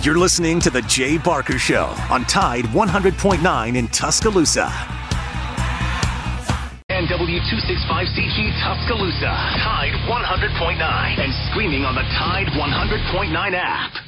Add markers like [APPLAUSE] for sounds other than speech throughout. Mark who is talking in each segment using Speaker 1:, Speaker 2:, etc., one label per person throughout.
Speaker 1: You're listening to The Jay Barker Show on Tide 100.9 in Tuscaloosa. NW265CG Tuscaloosa, Tide 100.9, and streaming on the Tide 100.9 app.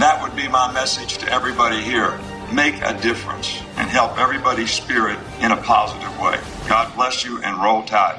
Speaker 2: That would be my message to everybody here. Make a difference and help everybody's spirit in a positive way. God bless you and roll tide.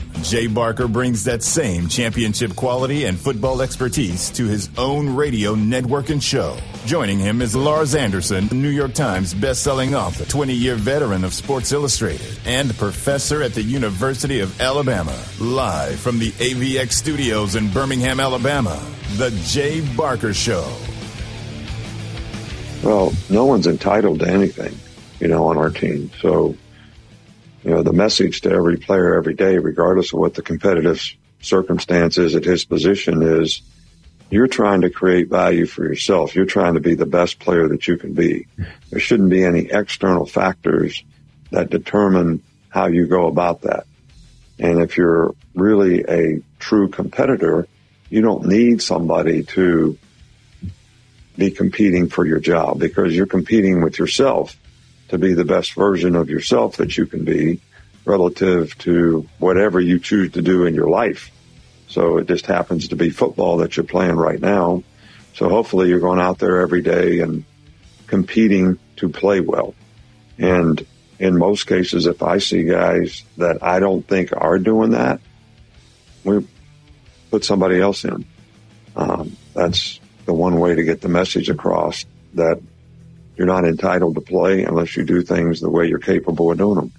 Speaker 3: Jay Barker brings that same championship quality and football expertise to his own radio network and show. Joining him is Lars Anderson, New York Times best-selling author, 20-year veteran of Sports Illustrated, and professor at the University of Alabama. Live from the AVX studios in Birmingham, Alabama, The Jay Barker Show.
Speaker 4: Well, no one's entitled to anything, you know, on our team. So you know, the message to every player every day, regardless of what the competitive circumstances at his position is, you're trying to create value for yourself. You're trying to be the best player that you can be. There shouldn't be any external factors that determine how you go about that. And if you're really a true competitor, you don't need somebody to be competing for your job because you're competing with yourself to be the best version of yourself that you can be relative to whatever you choose to do in your life. So it just happens to be football that you're playing right now. So hopefully you're going out there every day and competing to play well. And in most cases, if I see guys that I don't think are doing that, we put somebody else in. Um, that's the one way to get the message across that you're not entitled to play unless you do things the way you're capable of doing them.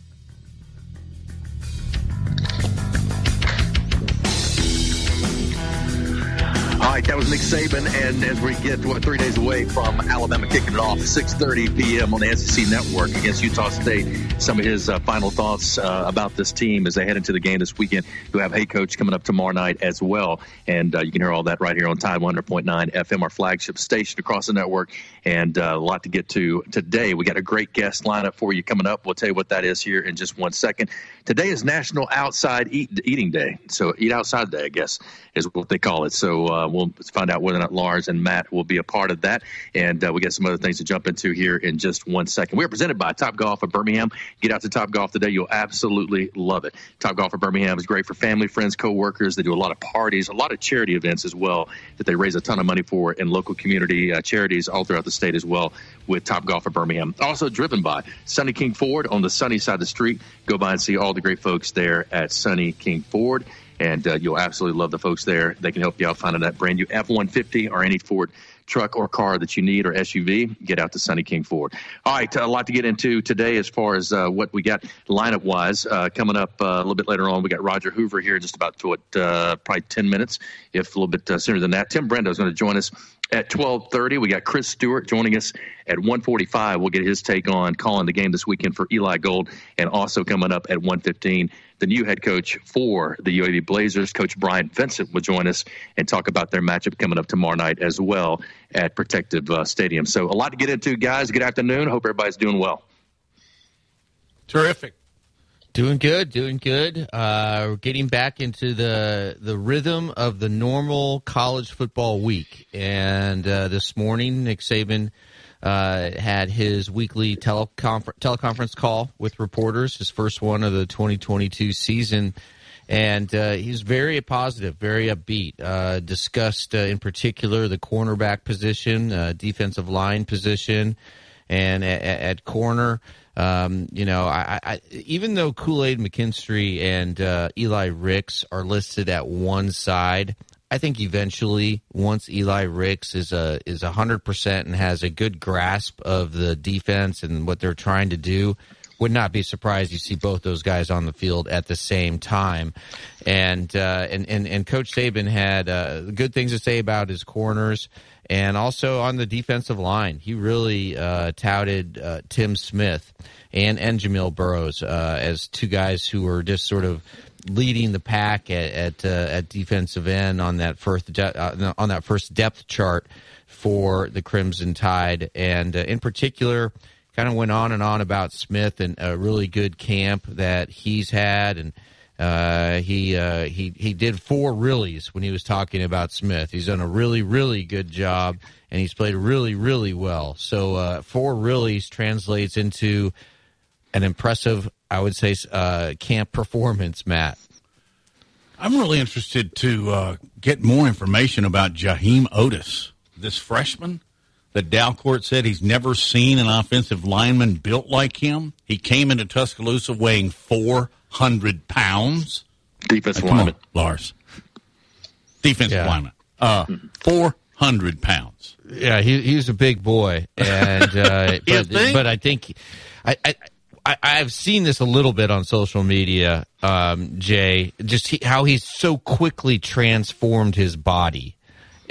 Speaker 5: Right, that was Nick Saban, and as we get what three days away from Alabama kicking it off, 6:30 p.m. on the SEC Network against Utah State. Some of his uh, final thoughts uh, about this team as they head into the game this weekend. We have Hey Coach coming up tomorrow night as well, and uh, you can hear all that right here on Tide 100.9 FM, our flagship station across the network, and uh, a lot to get to today. We got a great guest lineup for you coming up. We'll tell you what that is here in just one second. Today is National Outside Eat, Eating Day, so Eat Outside Day, I guess, is what they call it. So uh, we'll find out whether or not Lars and Matt will be a part of that, and uh, we got some other things to jump into here in just one second. We are presented by Top Golf of Birmingham. Get out to Top Golf today; you'll absolutely love it. Top Golf of Birmingham is great for family, friends, coworkers. They do a lot of parties, a lot of charity events as well that they raise a ton of money for in local community uh, charities all throughout the state as well with Top Golf of Birmingham. Also driven by Sunny King Ford on the sunny side of the street. Go by and see all the great folks there at Sunny King Ford. And uh, you'll absolutely love the folks there. They can help you out finding that brand new F 150 or any Ford truck or car that you need or SUV, get out to Sunny King Ford. All right, a lot to get into today as far as uh, what we got lineup wise. Uh, coming up uh, a little bit later on, we got Roger Hoover here just about what uh, probably 10 minutes, if a little bit uh, sooner than that. Tim Brando is going to join us at 12:30. We got Chris Stewart joining us at 1:45. We'll get his take on calling the game this weekend for Eli Gold, and also coming up at 1:15, the new head coach for the UAB Blazers, Coach Bryant Vincent, will join us and talk about their matchup coming up tomorrow night as well at Protective uh, Stadium. So a lot to get into, guys. Good afternoon. Hope everybody's doing well.
Speaker 6: Terrific.
Speaker 7: Doing good, doing good. Uh, getting back into the the rhythm of the normal college football week. And uh, this morning, Nick Saban uh, had his weekly teleconfer- teleconference call with reporters, his first one of the 2022 season. And uh, he's very positive, very upbeat. Uh, discussed uh, in particular the cornerback position, defensive line position, and at corner. Um, you know, I, I, even though Kool Aid McKinstry and uh, Eli Ricks are listed at one side, I think eventually, once Eli Ricks is a is hundred percent and has a good grasp of the defense and what they're trying to do, would not be surprised you see both those guys on the field at the same time. And uh, and, and and Coach Saban had uh, good things to say about his corners. And also on the defensive line, he really uh, touted uh, Tim Smith and, and Jamil Burroughs uh, as two guys who were just sort of leading the pack at at, uh, at defensive end on that first de- on that first depth chart for the Crimson Tide, and in particular, kind of went on and on about Smith and a really good camp that he's had and uh, he uh, he he did four reallys when he was talking about Smith. He's done a really really good job, and he's played really really well. So uh, four reallys translates into an impressive, I would say, uh, camp performance. Matt,
Speaker 6: I'm really interested to uh, get more information about Jaheim Oatis, this freshman that Dalcourt said he's never seen an offensive lineman built like him. He came into Tuscaloosa weighing four hundred pounds.
Speaker 5: Defensive uh, lineman,
Speaker 6: Lars. Defensive yeah. lineman, uh, four hundred pounds.
Speaker 7: Yeah, he he's a big boy, and uh, [LAUGHS] but, but I think I, I I, have seen this a little bit on social media, um, Jay. Just he, how he's so quickly transformed his body,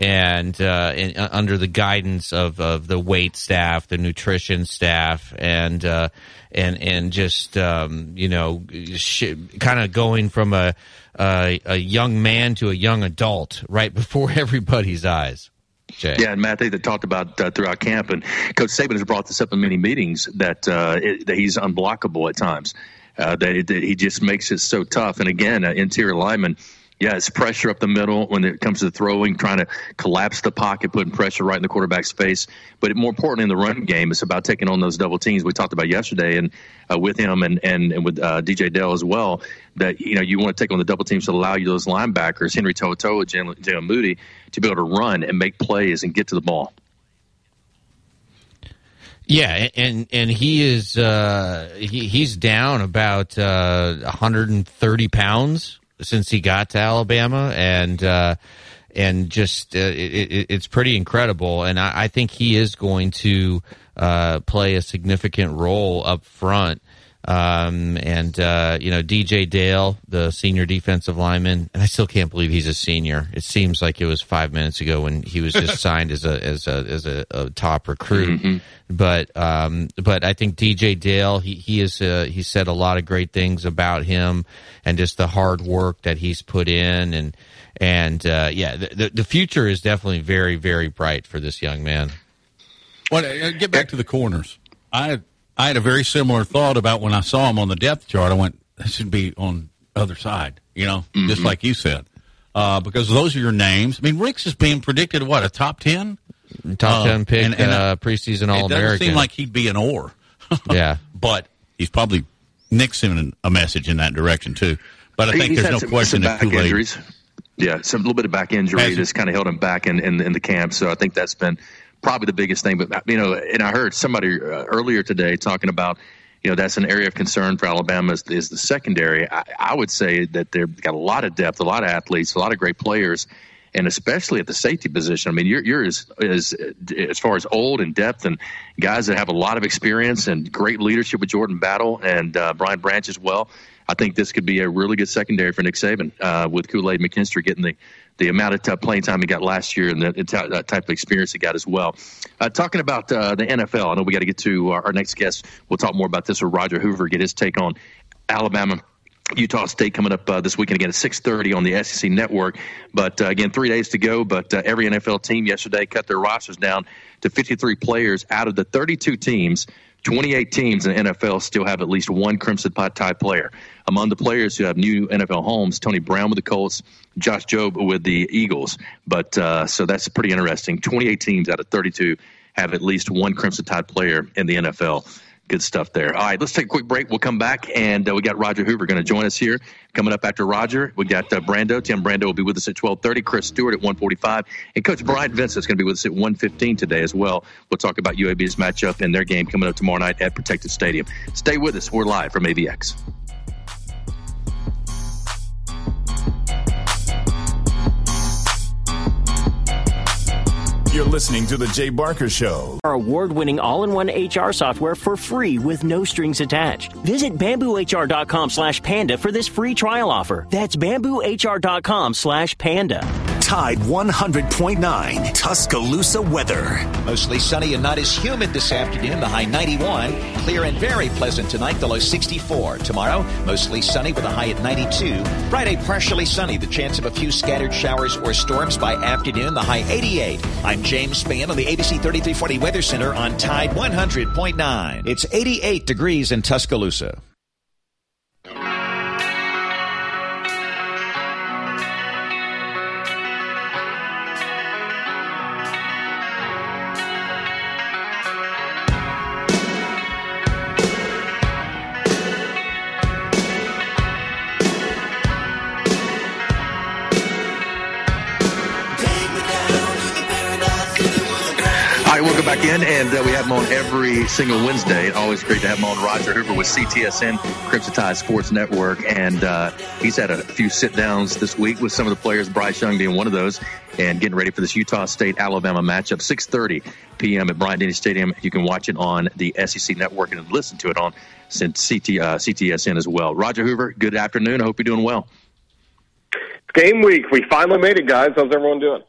Speaker 7: and, uh, uh, under the guidance of, of the weight staff, the nutrition staff, and uh, and and just um, you know, sh- kind of going from a, a a young man to a young adult right [LAUGHS] before everybody's eyes. Jay.
Speaker 5: Yeah, and Matt, they talked about uh, throughout camp, and Coach Saban has brought this up in many meetings that uh, it, that he's unblockable at times. Uh, that, that, he just makes it so tough. And again, uh, interior lineman yeah, it's pressure up the middle when it comes to throwing, trying to collapse the pocket, putting pressure right in the quarterback's face. But more importantly, in the run game, it's about taking on those double teams we talked about yesterday, and uh, with him and and, and with uh, DJ Dale as well. That you know you want to take on the double teams to allow you those linebackers, Henry To'oTo'o, Jaylen Moody, to be able to run and make plays and get to the ball.
Speaker 7: Yeah, and and he is uh, he, he's down about uh, 130 pounds since he got to Alabama, and uh, and just uh, it, it's pretty incredible. And I, I, think he is going to uh, play a significant role up front. Um, and uh, you know DJ Dale, the senior defensive lineman, and I still can't believe he's a senior. It seems like it was five minutes ago when he was just [LAUGHS] signed as a as a as a, a top recruit. Mm-hmm. But um, but I think DJ Dale, he he is uh, he said a lot of great things about him and just the hard work that he's put in and and uh, yeah, the the future is definitely very very bright for this young man.
Speaker 6: Well, uh, get back to the corners. I I had a very similar thought about when I saw him on the depth chart. I went, "That should be on other side," you know, mm-hmm. just like you said, uh, because those are your names. I mean, Ricks is being predicted what a top ten,
Speaker 7: top uh, ten pick, and, and uh, preseason All American. It doesn't
Speaker 6: seem like he'd be an or. [LAUGHS]
Speaker 7: yeah,
Speaker 6: but he's probably Nick's a message in that direction too. But I think he's there's no
Speaker 5: some,
Speaker 6: question
Speaker 5: some back injuries. Yeah, some little bit of back injury that's kind of held him back in, in, in the camp. So I think that's been probably the biggest thing. But you know, and I heard somebody uh, earlier today talking about you know that's an area of concern for Alabama is, is the secondary. I, I would say that they've got a lot of depth, a lot of athletes, a lot of great players, and especially at the safety position. I mean, you're, you're as, as as far as old and depth and guys that have a lot of experience and great leadership with Jordan Battle and uh, Brian Branch as well. I think this could be a really good secondary for Nick Saban uh, with Kool Aid McKinstry getting the the amount of t- playing time he got last year and the, the type of experience he got as well. Uh, talking about uh, the NFL, I know we got to get to our, our, next guest. We'll talk more about this with Roger Hoover, get his take on Alabama. Utah State coming up uh, this weekend again at 6:30 on the SEC Network. But uh, again, three days to go. But uh, every NFL team yesterday cut their rosters down to 53 players out of the 32 teams 28 teams in the NFL still have at least one Crimson Tide player. Among the players who have new NFL homes, Tony Brown with the Colts, Josh Jobe with the Eagles. But uh, so that's pretty interesting. 28 teams out of 32 have at least one Crimson Tide player in the NFL good stuff there. All right, let's take a quick break. We'll come back, and uh, we got Roger Hoover going to join us here. Coming up after Roger, we got uh, Brando. Tim Brando will be with us at 12:30. Chris Stewart at 1:45, and Coach Bryant is going to be with us at 1:15 today as well. We'll talk about UAB's matchup and their game coming up tomorrow night at Protective Stadium. Stay with us. We're live from AVX.
Speaker 3: You're listening to The Jay Barker Show.
Speaker 8: Our award winning all in one HR software for free with no strings attached. Visit bamboohr.com slash panda for this free trial offer. That's bamboohr.com slash panda.
Speaker 1: Tide 100.9 Tuscaloosa weather.
Speaker 9: Mostly sunny and not as humid this afternoon. The high 91. Clear and very pleasant tonight. The low 64. Tomorrow, mostly sunny with a high at 92. Friday, partially sunny. The chance of a few scattered showers or storms by afternoon. The high 88. I'm James Spann on the ABC 3340 Weather Center on Tide 100.9. It's 88 degrees in Tuscaloosa.
Speaker 5: Back in, and uh, we have him on every single Wednesday. Always great to have him on. Roger Hoover with CTSN, Crimson Tide Sports Network, and uh, he's had a few sit downs this week with some of the players. Bryce Young being one of those, and getting ready for this Utah State Alabama matchup. 6:30 p.m. at Bryant Denny Stadium. You can watch it on the SEC Network and listen to it on CT, uh, CTSN as well. Roger Hoover, good afternoon. I hope you're doing well.
Speaker 10: Game week. We finally made it, guys. How's everyone doing?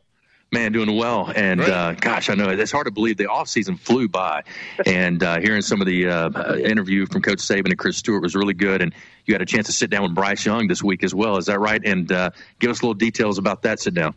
Speaker 5: Man, doing well, and uh, gosh, I know it's hard to believe the off season flew by. and uh, hearing some of the uh, interview from Coach Saban and Chris Stewart was really good. And you had a chance to sit down with Bryce Young this week as well. Is that right? And uh, give us a little details about that sit down.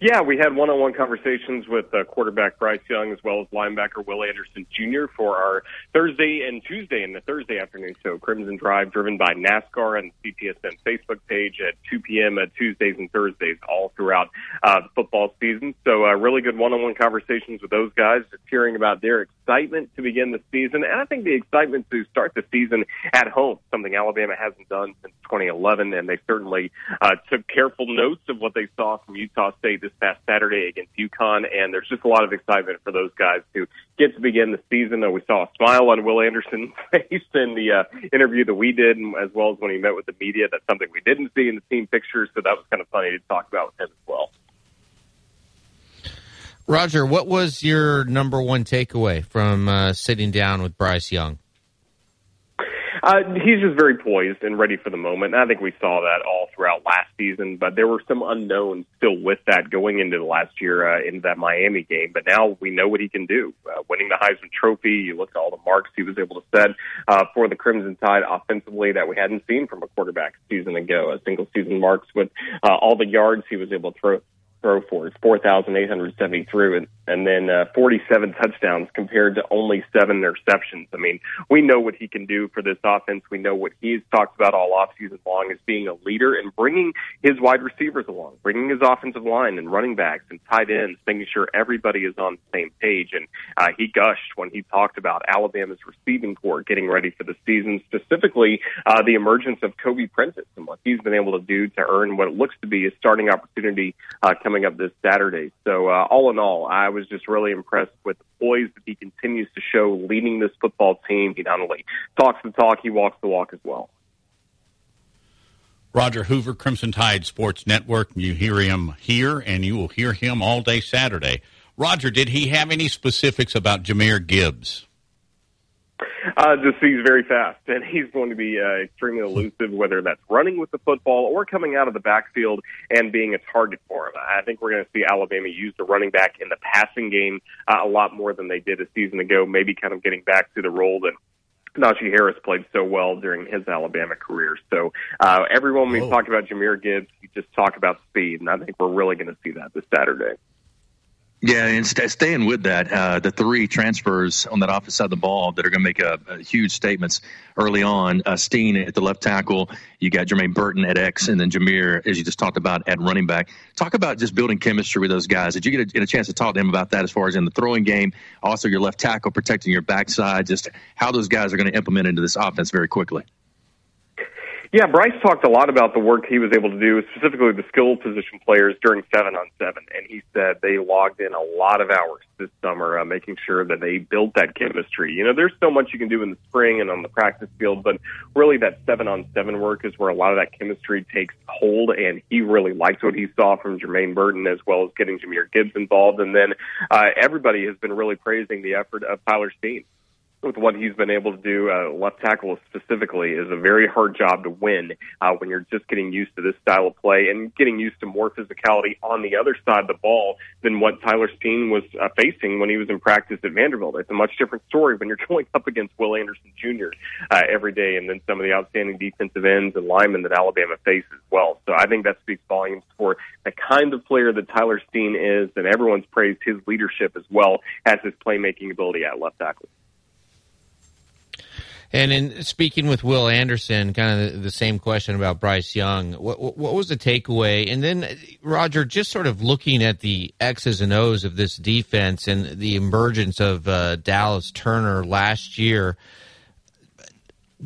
Speaker 10: Yeah, we had one-on-one conversations with uh, quarterback Bryce Young as well as linebacker Will Anderson Jr. for our Thursday and Tuesday and the Thursday afternoon show, Crimson Drive, driven by NASCAR and the CTSN Facebook page at 2 p.m. at Tuesdays and Thursdays all throughout uh, the football season. So, uh, really good one-on-one conversations with those guys, just hearing about their excitement to begin the season, and I think the excitement to start the season at home, something Alabama hasn't done since 2011, and they certainly uh, took careful notes of what they saw from Utah State this past Saturday against UConn, and there's just a lot of excitement for those guys to get to begin the season. We saw a smile on Will Anderson's [LAUGHS] face in the uh, interview that we did, as well as when he met with the media. That's something we didn't see in the team pictures, so that was kind of funny to talk about with him as well.
Speaker 7: Roger, what was your number one takeaway from uh, sitting down with Bryce Young?
Speaker 10: Uh, he's just very poised and ready for the moment. And I think we saw that all throughout last season, but there were some unknowns still with that going into the last year uh, into that Miami game. But now we know what he can do. Uh, winning the Heisman Trophy, you look at all the marks he was able to set uh, for the Crimson Tide offensively that we hadn't seen from a quarterback season ago. A single season marks with uh, all the yards he was able to throw throw for. It's 4,873 and, and then uh, 47 touchdowns compared to only seven interceptions. I mean, we know what he can do for this offense. We know what he's talked about all offseason long as being a leader and bringing his wide receivers along, bringing his offensive line and running backs and tight ends, making sure everybody is on the same page. And uh, he gushed when he talked about Alabama's receiving corps getting ready for the season, specifically uh, the emergence of Kobe Prentice and what he's been able to do to earn what it looks to be a starting opportunity uh, coming up this Saturday. So uh, all in all, I was just really impressed with the poise that he continues to show leading this football team. He not only talks the talk, he walks the walk as well.
Speaker 6: Roger Hoover, Crimson Tide Sports Network. You hear him here, and you will hear him all day Saturday. Roger, did he have any specifics about Jahmyr Gibbs? [LAUGHS]
Speaker 10: Uh, just he's very fast, and he's going to be uh, extremely elusive, whether that's running with the football or coming out of the backfield and being a target for him. I think we're going to see Alabama use the running back in the passing game uh, a lot more than they did a season ago, maybe kind of getting back to the role that Najee Harris played so well during his Alabama career. So uh, everyone we talk about Jahmyr Gibbs, you just talk about speed, and I think we're really going to see that this Saturday.
Speaker 5: Yeah, and st- staying with that, uh, the three transfers on that opposite side of the ball that are going to make a, a, huge statements early on. Uh, Steen at the left tackle, you got Jermaine Burton at X, and then Jahmyr, as you just talked about, at running back. Talk about just building chemistry with those guys. Did you get a, get a chance to talk to him about that as far as in the throwing game, also your left tackle protecting your backside, just how those guys are going to implement into this offense very quickly?
Speaker 10: Yeah, Bryce talked a lot about the work he was able to do, specifically the skill position players during seven on seven, and he said they logged in a lot of hours this summer, uh, making sure that they built that chemistry. You know, there's so much you can do in the spring and on the practice field, but really that seven on seven work is where a lot of that chemistry takes hold, and he really liked what he saw from Jermaine Burton as well as getting Jahmyr Gibbs involved, and then uh, everybody has been really praising the effort of Tyler Steen with what he's been able to do, uh, left tackle specifically, is a very hard job to win uh, when you're just getting used to this style of play and getting used to more physicality on the other side of the ball than what Tyler Steen was uh, facing when he was in practice at Vanderbilt. It's a much different story when you're [LAUGHS] going up against Will Anderson Jr. Uh, every day and then some of the outstanding defensive ends and linemen that Alabama faces as well. So I think that speaks volumes for the kind of player that Tyler Steen is, and everyone's praised his leadership as well as his playmaking ability at left tackle.
Speaker 7: And in speaking with Will Anderson, kind of the, same question about Bryce Young, what, what, was the takeaway? And then, Roger, just sort of looking at the X's and O's of this defense and the emergence of uh, Dallas Turner last year.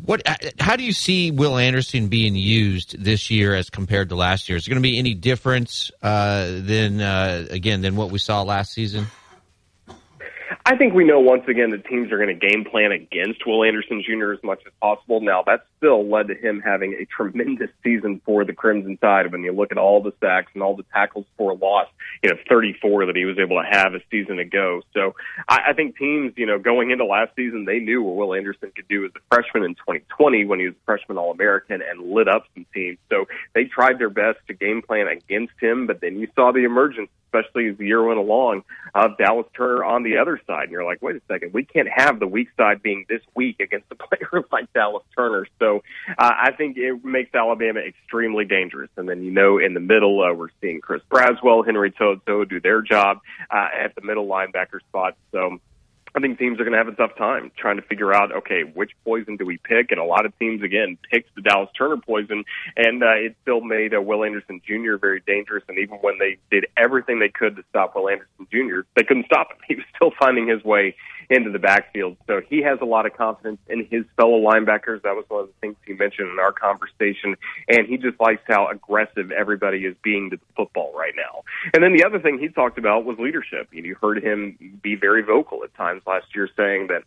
Speaker 7: What? How do you see Will Anderson being used this year as compared to last year? Is there going to be any difference uh, than uh, again than what we saw last season?
Speaker 10: I think we know once again that teams are going to game plan against Will Anderson Jr. as much as possible. Now, that still led to him having a tremendous [LAUGHS] season for the Crimson Tide. When you look at all the sacks and all the tackles for loss, you know, 34 that he was able to have a season ago. So I, I think teams, you know, going into last season, they knew what Will Anderson could do as a freshman in 2020 when he was a freshman All American and lit up some teams. So they tried their best to game plan against him, but then you saw the emergence especially as the year went along, of Dallas Turner on the other side. And you're like, wait a second, we can't have the weak side being this weak against a [LAUGHS] player like Dallas Turner. So uh, I think it makes Alabama extremely dangerous. And then, you know, in the middle, uh, we're seeing Chris Braswell, Henry To'oTo'o do their job uh, at the middle linebacker spot. So I think teams are going to have a tough time trying to figure out, okay, which poison do we pick? And a lot of teams, again, picked the Dallas Turner poison, and uh, it still made uh, Will Anderson Jr. very dangerous. And even when they did everything they could to stop Will Anderson Jr., they couldn't stop him. [LAUGHS] He was still finding his way into the backfield. So he has a lot of confidence in his fellow linebackers. That was one of the things he mentioned in our conversation. And he just likes how aggressive everybody is being to the football right now. And then the other thing he talked about was leadership. You heard him be very vocal at times last year saying that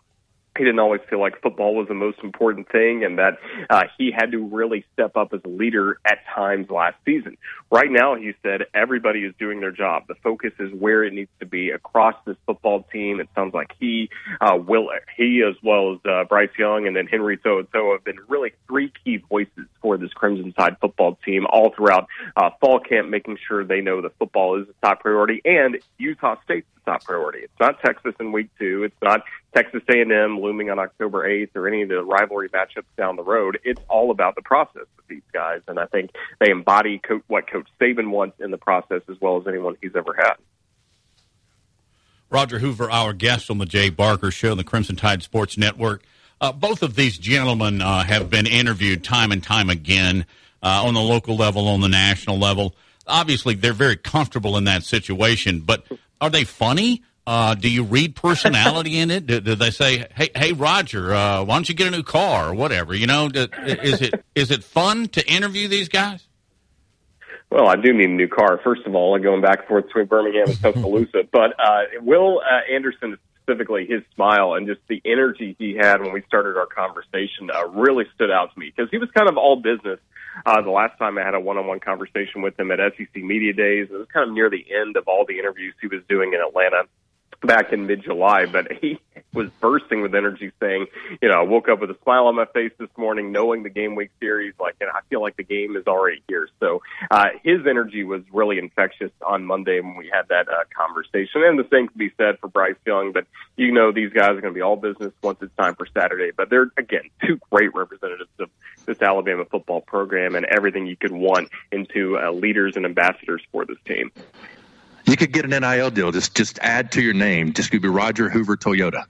Speaker 10: he didn't always feel like football was the most important thing and that uh, he had to really step up as a leader at times last season. Right now, he said everybody is doing their job. The focus is where it needs to be across this football team. It sounds like he, uh, will, he as well as uh, Bryce Young and then Henry To'oTo'o have been really three key voices for this Crimson Tide football team all throughout uh, fall camp, making sure they know that football is a top priority and Utah State's the top priority. It's not Texas in week two. It's not Texas A&M looming on October 8th or any of the rivalry matchups down the road. It's all about the process with these guys, and I think they embody co- what Coach Saban wants in the process as well as anyone he's ever had.
Speaker 6: Roger Hoover, our guest on the Jay Barker Show, the Crimson Tide Sports Network. Uh, both of these gentlemen uh, have been interviewed time and time again uh, on the local level, on the national level. Obviously, they're very comfortable in that situation, but are they funny? Uh, do you read personality in it? Do, do, they say, "Hey, hey, Roger, uh, why don't you get a new car or whatever"? You know, do, is it is it fun to interview these guys?
Speaker 10: Well, I do need a new car. First of all, I'm going back and forth between Birmingham and Tuscaloosa. [LAUGHS] but uh, Will uh, Anderson specifically, his smile and just the energy he had when we started our conversation uh, really stood out to me because he was kind of all business. Uh, the last time I had a one-on-one conversation with him at SEC Media Days, it was kind of near the end of all the interviews he was doing in Atlanta back in mid July, but he was bursting with energy saying, you know, I woke up with a smile on my face this morning knowing the game week series, like, and I feel like the game is already here. So, uh, his energy was really infectious on Monday when we had that, uh, conversation. And the same can be said for Bryce Young, but you know, these guys are going to be all business once it's time for Saturday, but they're, again, two great representatives of this Alabama football program and everything you could want into uh, leaders and ambassadors for this team.
Speaker 5: You could get an NIL deal. Just just add to your name. Just be Roger Hoover Toyota,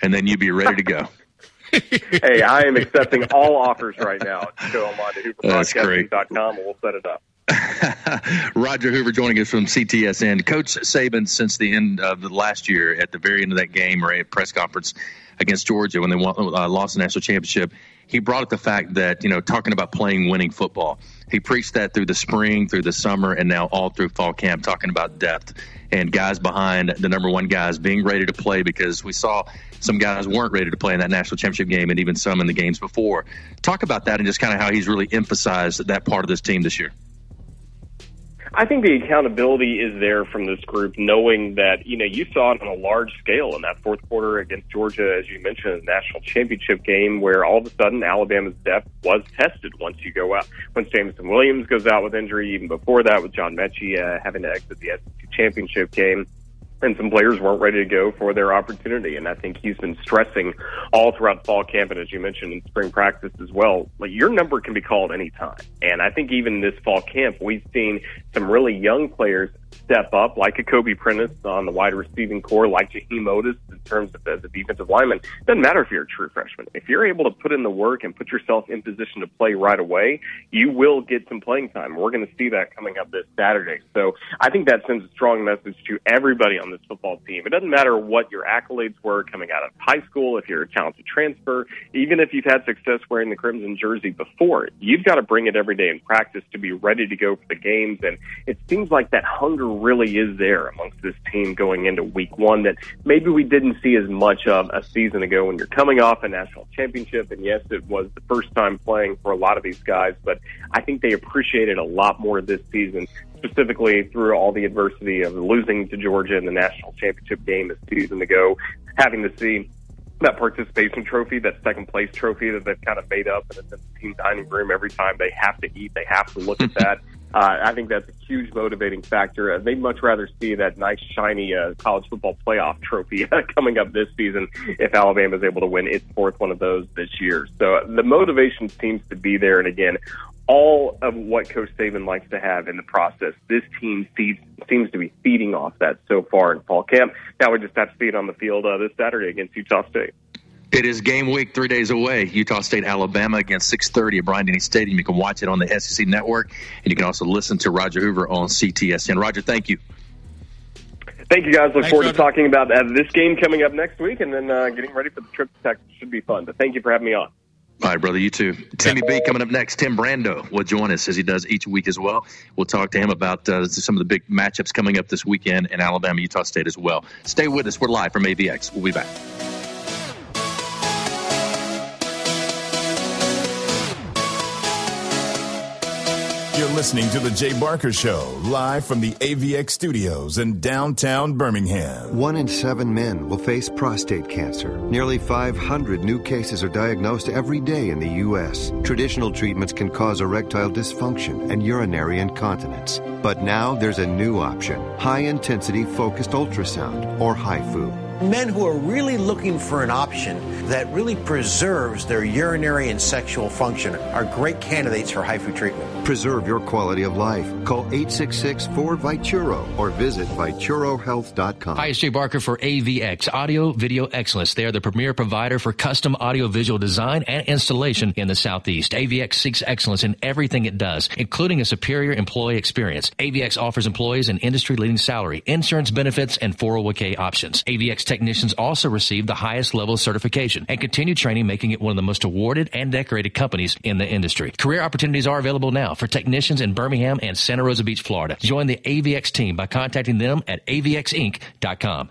Speaker 5: and then you'd be ready to go. [LAUGHS]
Speaker 10: hey, I am accepting all offers right now. Go online to hooverbroadcasting.com and we'll set it up. [LAUGHS]
Speaker 5: Roger Hoover joining us from CTSN. Coach Saban, since the end of the last year, at the very end of that game or a press conference against Georgia when they uh, lost the national championship, he brought up the fact that, you know, talking about playing winning football. He preached that through the spring, through the summer, and now all through fall camp, talking about depth and guys behind the number one guys being ready to play because we saw some guys weren't ready to play in that national championship game and even some in the games before. Talk about that and just kind of how he's really emphasized that part of this team this year.
Speaker 10: I think the accountability is there from this group, knowing that, you know, you saw it on a large scale in that fourth quarter against Georgia, as you mentioned, the national championship game, where all of a sudden Alabama's depth was tested once you go out. Once Jameson Williams goes out with injury, even before that with John Metchie uh, having to exit the SEC championship game and some players weren't ready to go for their opportunity. And I think he's been stressing all throughout fall camp and as you mentioned in spring practice as well, like your number can be called anytime. And I think even this fall camp, we've seen some really young players step up, like a Kobe Prentice on the wide receiving core, like Jaheim Oatis in terms of the, a defensive lineman. Doesn't matter if you're a true freshman. If you're able to put in the work and put yourself in position to play right away, you will get some playing time. We're going to see that coming up this Saturday. So I think that sends a strong message to everybody on this football team. It doesn't matter what your accolades were coming out of high school, if you're a talented transfer, even if you've had success wearing the crimson jersey before, you've got to bring it every day in practice to be ready to go for the games. And it seems like that hunger really is there amongst this team going into week one that maybe we didn't see as much of a season ago when you're coming off a national championship. And yes, it was the first time playing for a lot of these guys, but I think they appreciated a lot more this season, specifically through all the adversity of losing to Georgia in the national championship game a season ago, having to see that participation trophy, that second place trophy that they've kind of made up and it's in the team dining room every time they have to eat, they have to look at [LAUGHS] that. Uh, I think that's a huge motivating factor. Uh, they'd much rather see that nice, shiny uh, college football playoff [LAUGHS] trophy coming up this season if Alabama is able to win its fourth one of those this year. So uh, the motivation seems to be there. And again, all of what Coach Saban likes to have in the process, this team feeds, seems to be feeding off that so far in fall camp. Now we just have to see it on the field uh, this Saturday against Utah State.
Speaker 5: It is game week, three days away. Utah State, Alabama against 6:30 at Bryant Denny Stadium. You can watch it on the SEC Network, and you can also listen to Roger Hoover on CTSN. Roger, thank you.
Speaker 10: Thank you, guys. Look Thanks, forward Roger. to talking about uh, this game coming up next week, and then uh, getting ready for the trip to Texas. Should be fun. But thank you for having me on.
Speaker 5: All right, brother. You too. Timmy B coming up next. Tim Brando will join us as he does each week as well. We'll talk to him about uh, some of the big matchups coming up this weekend in Alabama, Utah State as well. Stay with us. We're live from AVX. We'll be back.
Speaker 3: You're listening to The Jay Barker Show, live from the AVX studios in downtown Birmingham.
Speaker 11: One in seven men will face prostate cancer. Nearly 500 new cases are diagnosed every day in the U.S. Traditional treatments can cause erectile dysfunction and urinary incontinence. But now there's a new option high intensity focused ultrasound, or HIFU
Speaker 12: men who are really looking for an option that really preserves their urinary and sexual function are great candidates for HIFU treatment.
Speaker 11: Preserve your quality of life. Call 866-4-VITURO or visit VituroHealth.com.
Speaker 13: Hi, it's Jay Barker for AVX, Audio Video Excellence. They are the premier provider for custom audio visual design and installation in the Southeast. AVX seeks excellence in everything it does, including a superior employee experience. AVX offers employees an industry-leading salary, insurance benefits, and 401k options. AVX technicians also receive the highest level of certification and continue training, making it one of the most awarded and decorated companies in the industry. Career opportunities are available now for technicians in Birmingham and Santa Rosa Beach, Florida. Join the AVX team by contacting them at avxinc.com.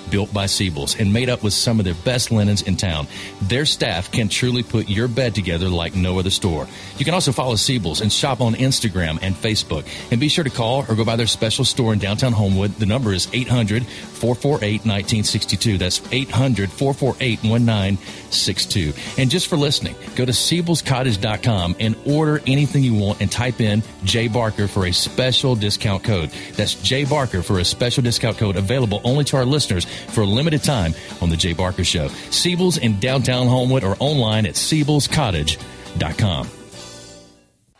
Speaker 13: built by Siebel's and made up with some of their best linens in town. Their staff can truly put your bed together like no other store. You can also follow Siebel's and shop on Instagram and Facebook. And be sure to call or go by their special store in downtown Homewood. The number is 800 448 1962. That's 800 448 1962. And just for listening, go to Siebel'sCottage.com and order anything you want and type in J Barker for a special discount code. That's J Barker for a special discount code available only to our listeners for a limited time on The Jay Barker Show. Siebel's in downtown Homewood or online at Siebel'sCottage.com.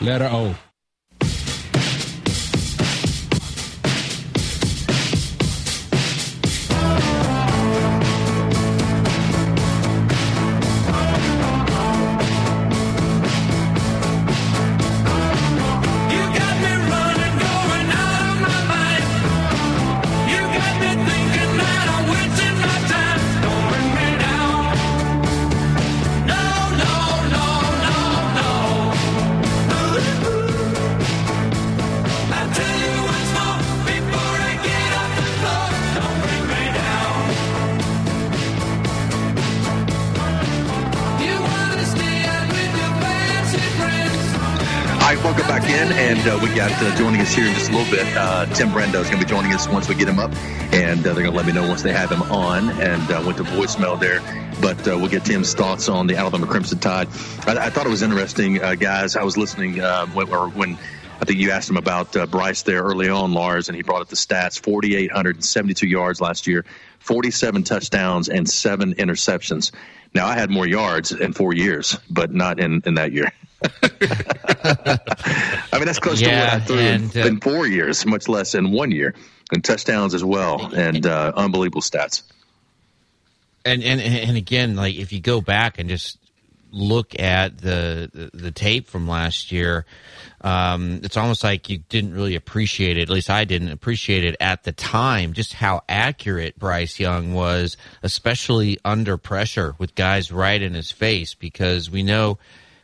Speaker 14: letter O.
Speaker 5: uh, joining us here in just a little bit. Uh, Tim Brando is going to be joining us once we get him up, and uh, they're going to let me know once they have him on. And uh, went to voicemail there, but uh, we'll get Tim's thoughts on the Alabama Crimson Tide. I, I thought it was interesting, uh, guys. I was listening uh, when, when I think you asked him about Bryce there early on, Lars, and he brought up the stats: 4,872 yards last year, 47 touchdowns, and seven interceptions. Now I had more yards in four years, but not in, in that year. [LAUGHS] I mean, that's close
Speaker 7: Yeah,
Speaker 5: to what I threw
Speaker 7: and,
Speaker 5: in,
Speaker 7: uh,
Speaker 5: in four years, much less in one year, and touchdowns as well, and uh, unbelievable stats.
Speaker 7: and and and again, like if you go back and just look at the the, the tape from last year, um, it's almost like you didn't really appreciate it. At least I didn't appreciate it at the time. Just how accurate Bryce Young was, especially under pressure with guys right in his face, because we know.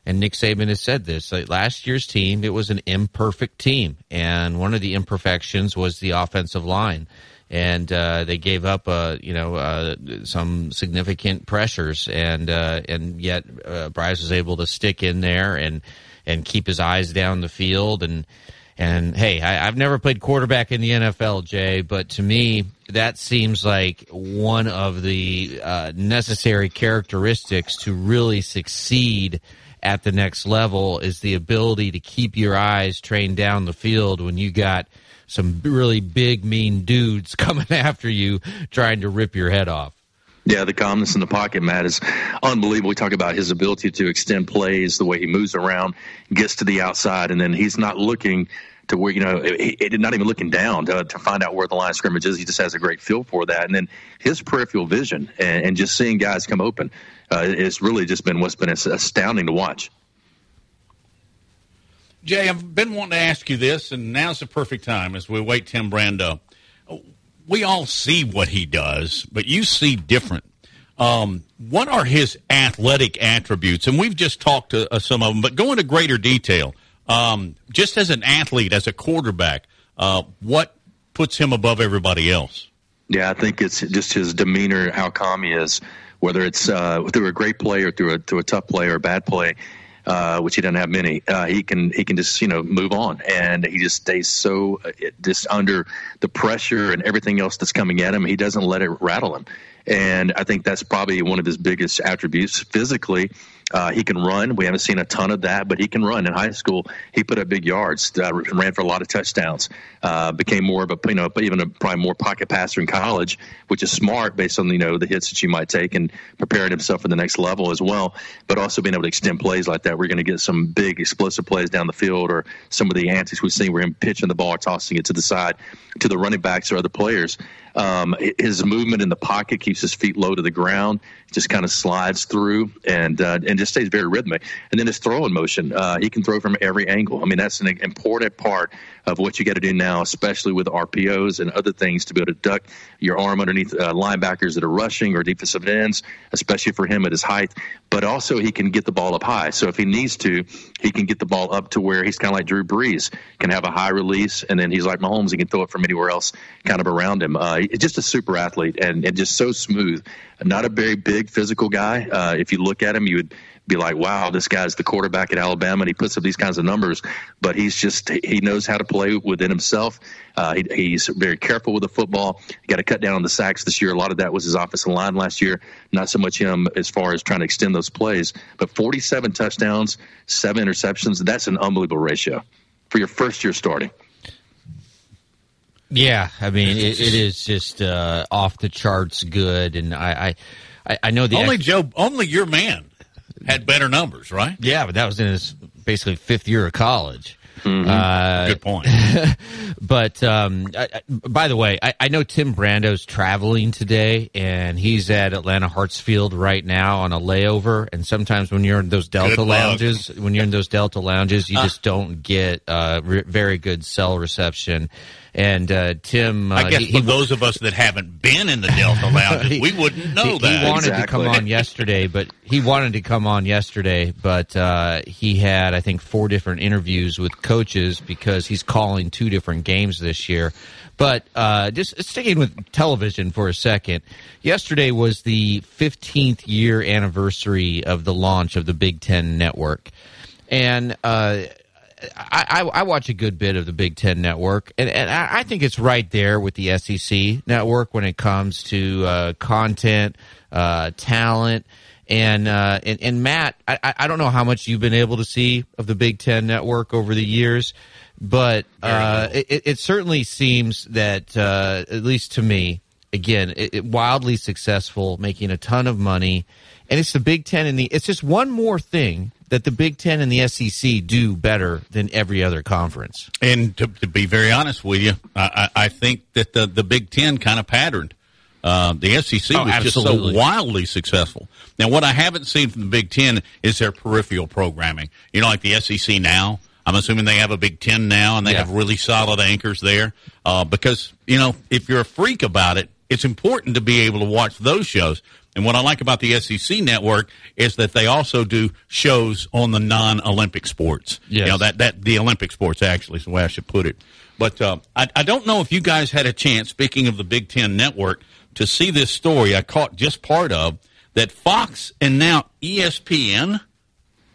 Speaker 7: And Nick Saban has said this. Like last year's team, it was an imperfect team, and one of the imperfections was the offensive line, and uh, they gave up, uh, you know, uh, some significant pressures, and uh, and yet uh, Bryce was able to stick in there and and keep his eyes down the field and. And hey, I, I've never played quarterback in the NFL, Jay, but to me, that seems like one of the uh, necessary characteristics to really succeed at the next level is the ability to keep your eyes trained down the field when you got some really big, mean dudes [LAUGHS] coming after you trying to rip your head off.
Speaker 5: Yeah, the calmness in the pocket, Matt, is unbelievable. We talk about his ability to extend plays, the way he moves around, gets to the outside, and then he's not looking to where you know he not even looking down to, to find out where the line of scrimmage is. He just has a great feel for that, and then his peripheral vision and, and just seeing guys come open uh, it's really just been what's been astounding to watch.
Speaker 6: Jay, I've been wanting to ask you this, and now's the perfect time as we wait Tim Brando. We all see what he does, but you see different. Um, what are his athletic attributes? And we've just talked to uh, some of them, but go into greater detail. Um, just as an athlete, as a quarterback, uh, what puts him above everybody else?
Speaker 5: Yeah, I think it's just his demeanor, how calm he is, whether it's uh, through a great play or through a, through a tough play or a bad play uh, which he doesn't have many. Uh, he can he can just you know move on, and he just stays so uh, just under the pressure and everything else that's coming at him. He doesn't let it rattle him, and I think that's probably one of his biggest attributes physically. Uh, he can run. We haven't seen a ton of that, but he can run. In high school, he put up big yards, uh, ran for a lot of touchdowns. Uh, became more of a you know even a probably more pocket passer in college, which is smart based on you know the hits that you might take and preparing himself for the next level as well. But also being able to extend plays like that, we're going to get some big explosive plays down the field, or some of the antics we've seen where him pitching the ball or tossing it to the side to the running backs or other players. Um, his movement in the pocket keeps his feet low to the ground, just kind of slides through and uh, and just stays very rhythmic. And then his throwing motion, uh, he can throw from every angle. I mean, that's an important part of what you got to do now, especially with RPOs and other things to be able to duck your arm underneath uh, linebackers that are rushing or defensive ends, especially for him at his height. But also, he can get the ball up high. So if he needs to, he can get the ball up to where he's kind of like Drew Brees, can have a high release, and then he's like Mahomes, he can throw it from anywhere else kind of around him. Uh, just a super athlete and, and just so smooth. Not a very big physical guy. Uh, if you look at him, you would be like, wow, this guy's the quarterback at Alabama, and he puts up these kinds of numbers. But he's just he knows how to play within himself. Uh, he, he's very careful with the football. He got to cut down on the sacks this year. A lot of that was his offensive line last year. Not so much him as far as trying to extend those plays. But 47 touchdowns, seven interceptions. That's an unbelievable ratio for your first year starting.
Speaker 7: Yeah, I mean it, it is just uh, off the charts good, and I I, I know the
Speaker 6: only ex- Joe, only your man had better numbers, right?
Speaker 7: Yeah, but that was in his basically fifth year of college.
Speaker 6: Mm-hmm. Uh, Good point. [LAUGHS]
Speaker 7: but um, I, I, by the way, I, I, know Tim Brando's traveling today, and he's at Atlanta Hartsfield right now on a layover. And sometimes when you're in those Delta lounges, when you're in those Delta lounges, you uh, just don't get uh, re- very good cell reception. And uh, Tim, uh,
Speaker 6: I guess he, for he, those of us that haven't been in the Delta [LAUGHS] Lounge, we wouldn't know
Speaker 7: he,
Speaker 6: that.
Speaker 7: He wanted
Speaker 6: exactly.
Speaker 7: to come on yesterday, but he wanted to come on yesterday, but uh, he had I think four different interviews with coaches because he's calling two different games this year. But uh, just sticking with television for a second, yesterday was the 15th year anniversary of the launch of the Big Ten Network, and uh, I, I, watch a good bit of the Big Ten Network, and, and I think it's right there with the SEC Network when it comes to uh, content, uh, talent, and, uh, and and Matt. I, I don't know how much you've been able to see of the Big Ten Network over the years, but uh, it, it, certainly seems that uh, at least to me, again, it, it wildly successful, making a ton of money, and it's the Big Ten and the. It's just one more thing that the Big Ten and the SEC do better than every other conference.
Speaker 6: And to, to be very honest with you, I, I, think that the, the Big Ten kind of patterned. Uh, the SEC oh, was absolutely. just so wildly successful. Now, what I haven't seen from the Big Ten is their peripheral programming. You know, like the SEC now. I'm assuming they have a Big Ten now, and they yeah. have really solid anchors there. Uh, because you know, if you're a freak about it, it's important to be able to watch those shows. And what I like about the SEC network is that they also do shows on the non-Olympic sports.
Speaker 7: Yes.
Speaker 6: You know, that, that the Olympic sports actually is the way I should put it. But uh, I, I don't know if you guys had a chance, speaking of the Big Ten network, to see this story I caught just part of that Fox and now ESPN,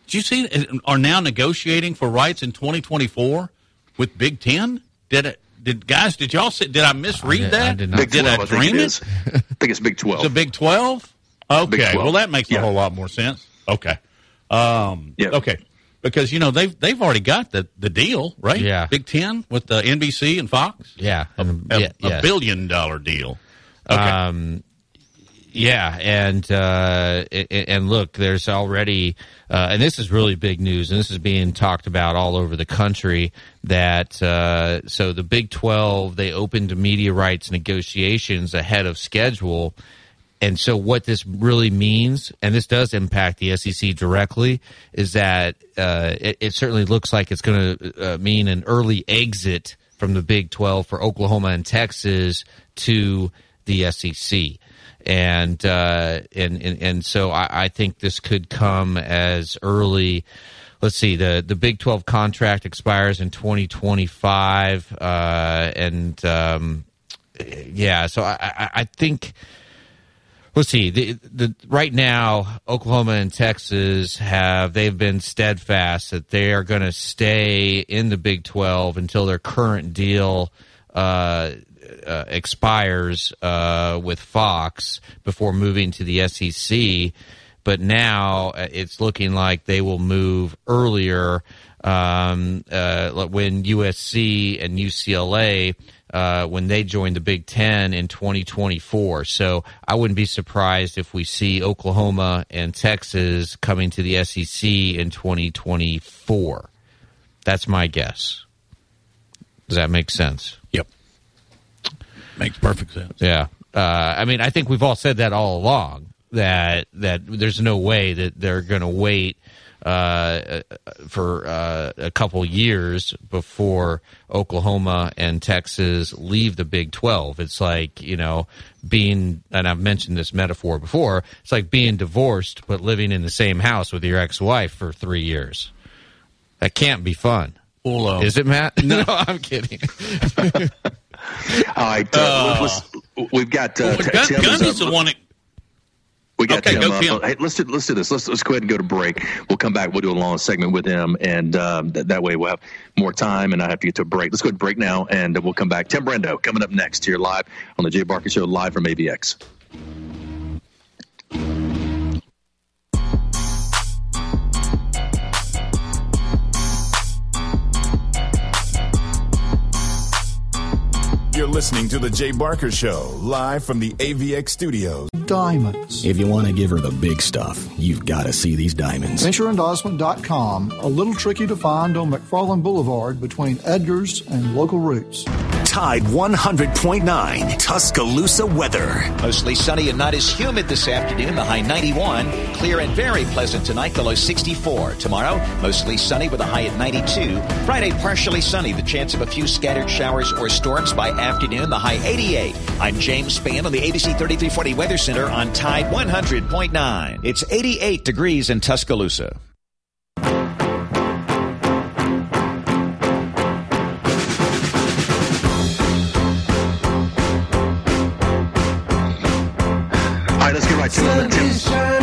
Speaker 6: did you see, are now negotiating for rights in 2024 with Big Ten? Did it? Did guys? Did y'all see? Did I misread
Speaker 7: did-
Speaker 6: that?
Speaker 7: I did not.
Speaker 5: Big
Speaker 6: Did
Speaker 5: 12,
Speaker 6: I
Speaker 5: I think
Speaker 6: dream
Speaker 5: it
Speaker 6: it?
Speaker 5: is. I think it's Big 12.
Speaker 6: It's a Big Twelve. Okay,
Speaker 5: Big 12.
Speaker 6: well that makes
Speaker 5: Yeah.
Speaker 6: a whole lot more sense. Okay, um,
Speaker 5: Yeah.
Speaker 6: okay, because you know they've they've already got the the deal, right?
Speaker 7: Yeah.
Speaker 6: Big Ten with the NBC and Fox.
Speaker 7: Yeah,
Speaker 6: a, a-
Speaker 7: yeah,
Speaker 6: a
Speaker 7: yes.
Speaker 6: billion dollar deal. Okay,
Speaker 7: Um, yeah, and uh, and look, there's already, uh, and this is really big news, and this is being talked about all over the country. That uh, so the Big Twelve they opened media rights negotiations ahead of schedule, and so what this really means, and this does impact the SEC directly, is that uh, it, it certainly looks like it's going to uh, mean an early exit from the Big 12 for Oklahoma and Texas to the SEC. And, uh, and, and, and so I, I think this could come as early. Let's see, the, the Big 12 contract expires in 2025. Uh, and, um, yeah, so I, I, I think, let's see the, the right now oklahoma and texas have they've been steadfast that they are going to stay in the big 12 until their current deal uh, uh, expires uh, with fox before moving to the sec but now uh, it's looking like they will move earlier um, uh, when usc and ucla uh, when they joined the Big Ten in 2024. So I wouldn't be surprised if we see Oklahoma and Texas coming to the SEC in 2024. That's my guess. Does that make sense?
Speaker 6: Makes perfect sense.
Speaker 7: Yeah. Uh, I mean, I think we've all said that all along that that there's no way that they're going to wait uh, for uh, a couple years before Oklahoma and Texas leave the Big 12. It's like, you know, being, and I've mentioned this metaphor before, it's like being divorced but living in the same house with your ex wife for three years. That can't be fun.
Speaker 6: Well, uh,
Speaker 7: Is it, Matt? No, [LAUGHS] I'm kidding. [LAUGHS]
Speaker 5: All right, uh, let's, we've got uh,
Speaker 6: Well, Gun-
Speaker 5: Tim
Speaker 6: Gundy's the one that
Speaker 5: We got
Speaker 6: Okay,
Speaker 5: Tim
Speaker 6: go. Tim.
Speaker 5: Hey, let's do, let's do this. Let's let's go ahead and go to break. We'll come back. We'll do a long segment with him, and um, that, that way we'll have more time, and I have to get to a break. Let's go to break now, and we'll come back. Tim Brando coming up next here live on the Jay Barker Show, live from AVX.
Speaker 3: You're listening to The Jay Barker Show, live from the AVX studios.
Speaker 15: Diamonds.
Speaker 16: If you want to give her the big stuff, you've got to see these diamonds.
Speaker 15: VentureEndorsement.com, a little tricky to find on McFarland Boulevard between Edgar's and local routes.
Speaker 1: Tide 100.9 Tuscaloosa weather.
Speaker 9: Mostly sunny and not as humid this afternoon. The high 91. Clear and very pleasant tonight. The low 64. Tomorrow, mostly sunny with a high at 92. Friday, partially sunny. The chance of a few scattered showers or storms by afternoon. The high 88. I'm James Spann on the ABC 3340 Weather Center on Tide 100.9. It's 88 degrees in Tuscaloosa.
Speaker 5: Right, get it. Tim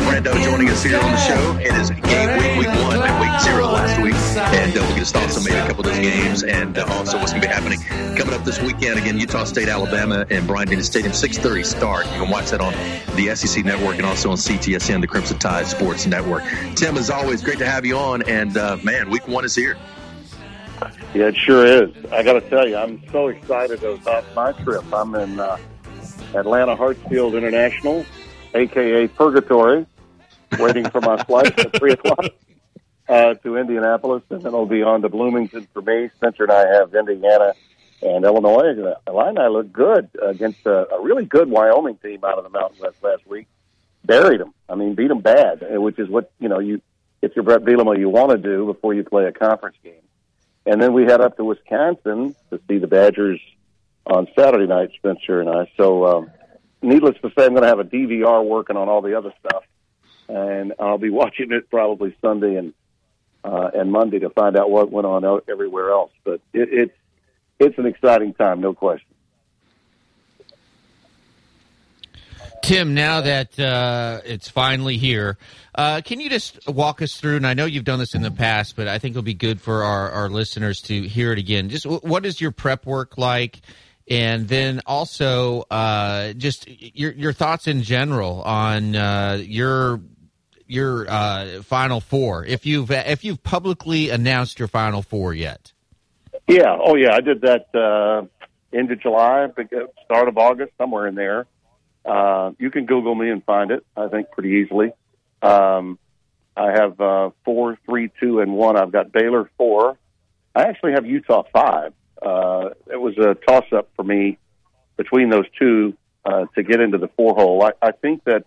Speaker 5: Brando joining us here on the show. It is game week, week one, and week zero last week. And uh, going to start some maybe a couple of those games and uh, also what's going to be happening coming up this weekend. Again, Utah State, Alabama, and Bryant Denny Stadium, 6.30 start. You can watch that on the SEC Network and also on CTSN, the Crimson Tide Sports Network. Tim, as always, great to have you on. And, uh, man, week one is here.
Speaker 17: Yeah, it sure is. I got to tell you, I'm so excited about my trip. I'm in uh, Atlanta Hartsfield International, aka Purgatory, waiting for my flight at three [LAUGHS] o'clock uh, to Indianapolis, and then I'll be on to Bloomington for me. Spencer and I have Indiana and Illinois. The Illini look good against a, a really good Wyoming team out of the Mountain West last week. Buried them. I mean, beat them bad, uh, which is what you know. You if you're Brett Bielema, you want to do before you play a conference game. And then we head up to Wisconsin to see the Badgers on Saturday night, Spencer and I. So um, needless to say, I'm going to have a DVR working on all the other stuff, and I'll be [LAUGHS] watching it probably Sunday and uh, and Monday to find out what went on everywhere else. But it, it's it's an exciting time, no question.
Speaker 7: Tim, now that uh, it's finally here, uh, can you just walk us through? And I know you've done this in the past, but I think it'll be good for our, our listeners to hear it again. Just what is your prep work like? And then also, uh, just your your thoughts in general on uh, your your uh, final four, if you've if you've publicly announced your final four yet.
Speaker 17: Yeah. Oh, yeah. I did that uh, end of July, start of August, somewhere in there. Uh, you can Google me and find it. I think pretty easily. Um, I have uh, four, three, two, and one. I've got Baylor four. I actually have Utah five. Uh, it was a toss up for me between those two uh, to get into the four hole. I, I think that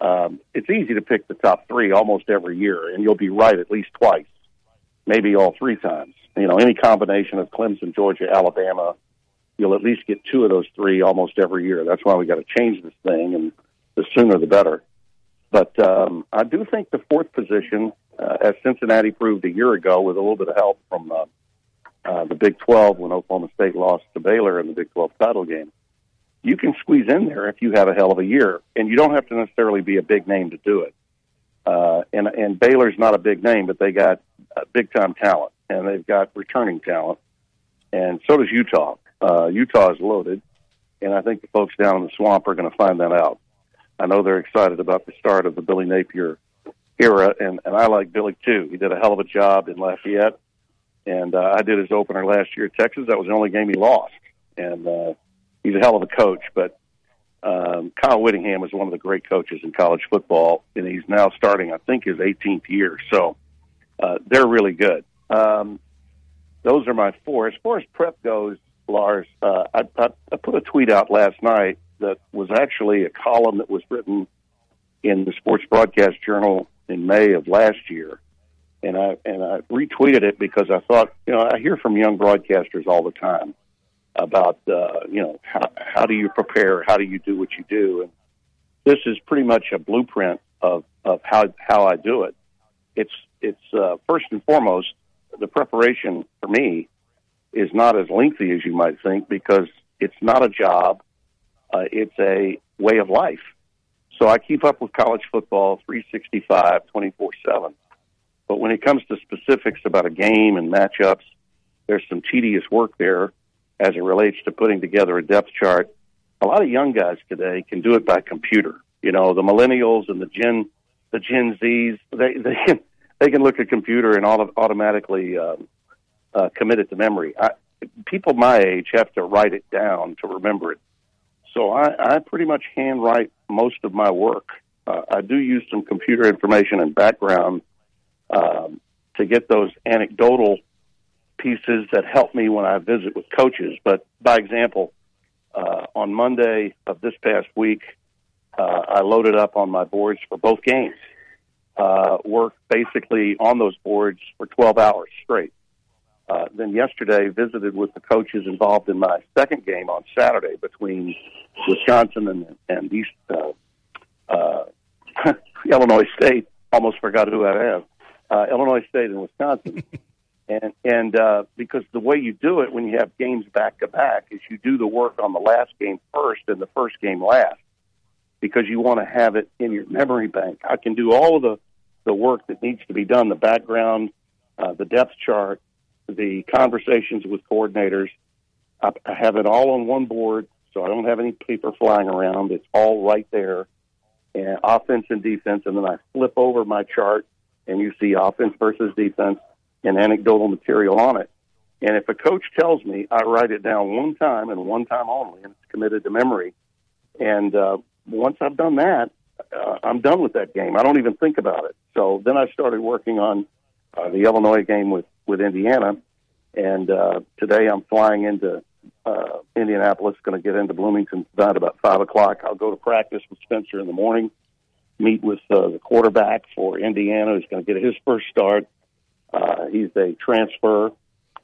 Speaker 17: um, it's easy to pick the top three almost every year, and you'll be right at least twice, maybe all three times. You know, any combination of Clemson, Georgia, Alabama, you'll at least get two of those three almost every year. That's why we got to change this thing, and the sooner the better. But um, I do think the fourth position, uh, as Cincinnati proved a year ago, with a little bit of help from uh, uh, the Big 12 when Oklahoma State lost to Baylor in the Big 12 title game, you can squeeze in there if you have a hell of a year, and you don't have to necessarily be a big name to do it. Uh, and and Baylor's not a big name, but they got uh, big time talent, and they've got returning talent, and so does Utah. Uh, Utah is loaded, and I think the folks down in the swamp are going to find that out. I know they're excited about the start of the Billy Napier era, and, and I like Billy too. He did a hell of a job in Lafayette, and uh, I did his opener last year at Texas. That was the only game he lost, and uh, he's a hell of a coach. But um, Kyle Whittingham is one of the great coaches in college football, and he's now starting, I think, his 18th year. So uh, they're really good. Um, those are my four. As far as prep goes, Lars, uh, I, I, I put a tweet out last night that was actually a column that was written in the Sports Broadcast Journal in May of last year, and I and I retweeted it because I thought, you know, I hear from young broadcasters all the time about, uh, you know, how how do you prepare, how do you do what you do, and this is pretty much a blueprint of of how how I do it. It's it's uh, first and foremost the preparation for me is not as lengthy as you might think because it's not a job. Uh, it's a way of life. So I keep up with college football 365, 24 7. But when it comes to specifics about a game and matchups, there's some tedious work there as it relates to putting together a depth chart. A lot of young guys today can do it by computer. You know, the millennials and the Gen, the Gen Zs, they, they can, they can look at computer and auto, automatically, um, uh, commit it to memory. I, people my age have to write it down to remember it. So I, I pretty much handwrite most of my work. Uh, I do use some computer information and background um, to get those anecdotal pieces that help me when I visit with coaches. But by example, uh, on Monday of this past week, uh, I loaded up on my boards for both games. Uh, worked basically on those boards for 12 hours straight. Uh, then yesterday visited with the coaches involved in my second game on Saturday between Wisconsin and, and East uh, uh, [LAUGHS] Illinois State. Almost forgot who I have. Uh, Illinois State and Wisconsin. [LAUGHS] and and uh, because the way you do it when you have games back to back is you do the work on the last game first and the first game last because you want to have it in your memory bank. I can do all of the the work that needs to be done, the background, uh, the depth chart, the conversations with coordinators. I, I have it all on one board, so I don't have any paper flying around. It's all right there, and offense and defense. And then I flip over my chart, and you see offense versus defense and anecdotal material on it. And if a coach tells me, I write it down one time and one time only, and it's committed to memory. And uh, once I've done that, uh, I'm done with that game. I don't even think about it. So then I started working on uh, the Illinois game with with Indiana, and uh, today I'm flying into uh, Indianapolis. Going to get into Bloomington tonight about five o'clock. I'll go to practice with Spencer in the morning. Meet with uh, the quarterback for Indiana, who's going to get his first start. Uh, he's a transfer.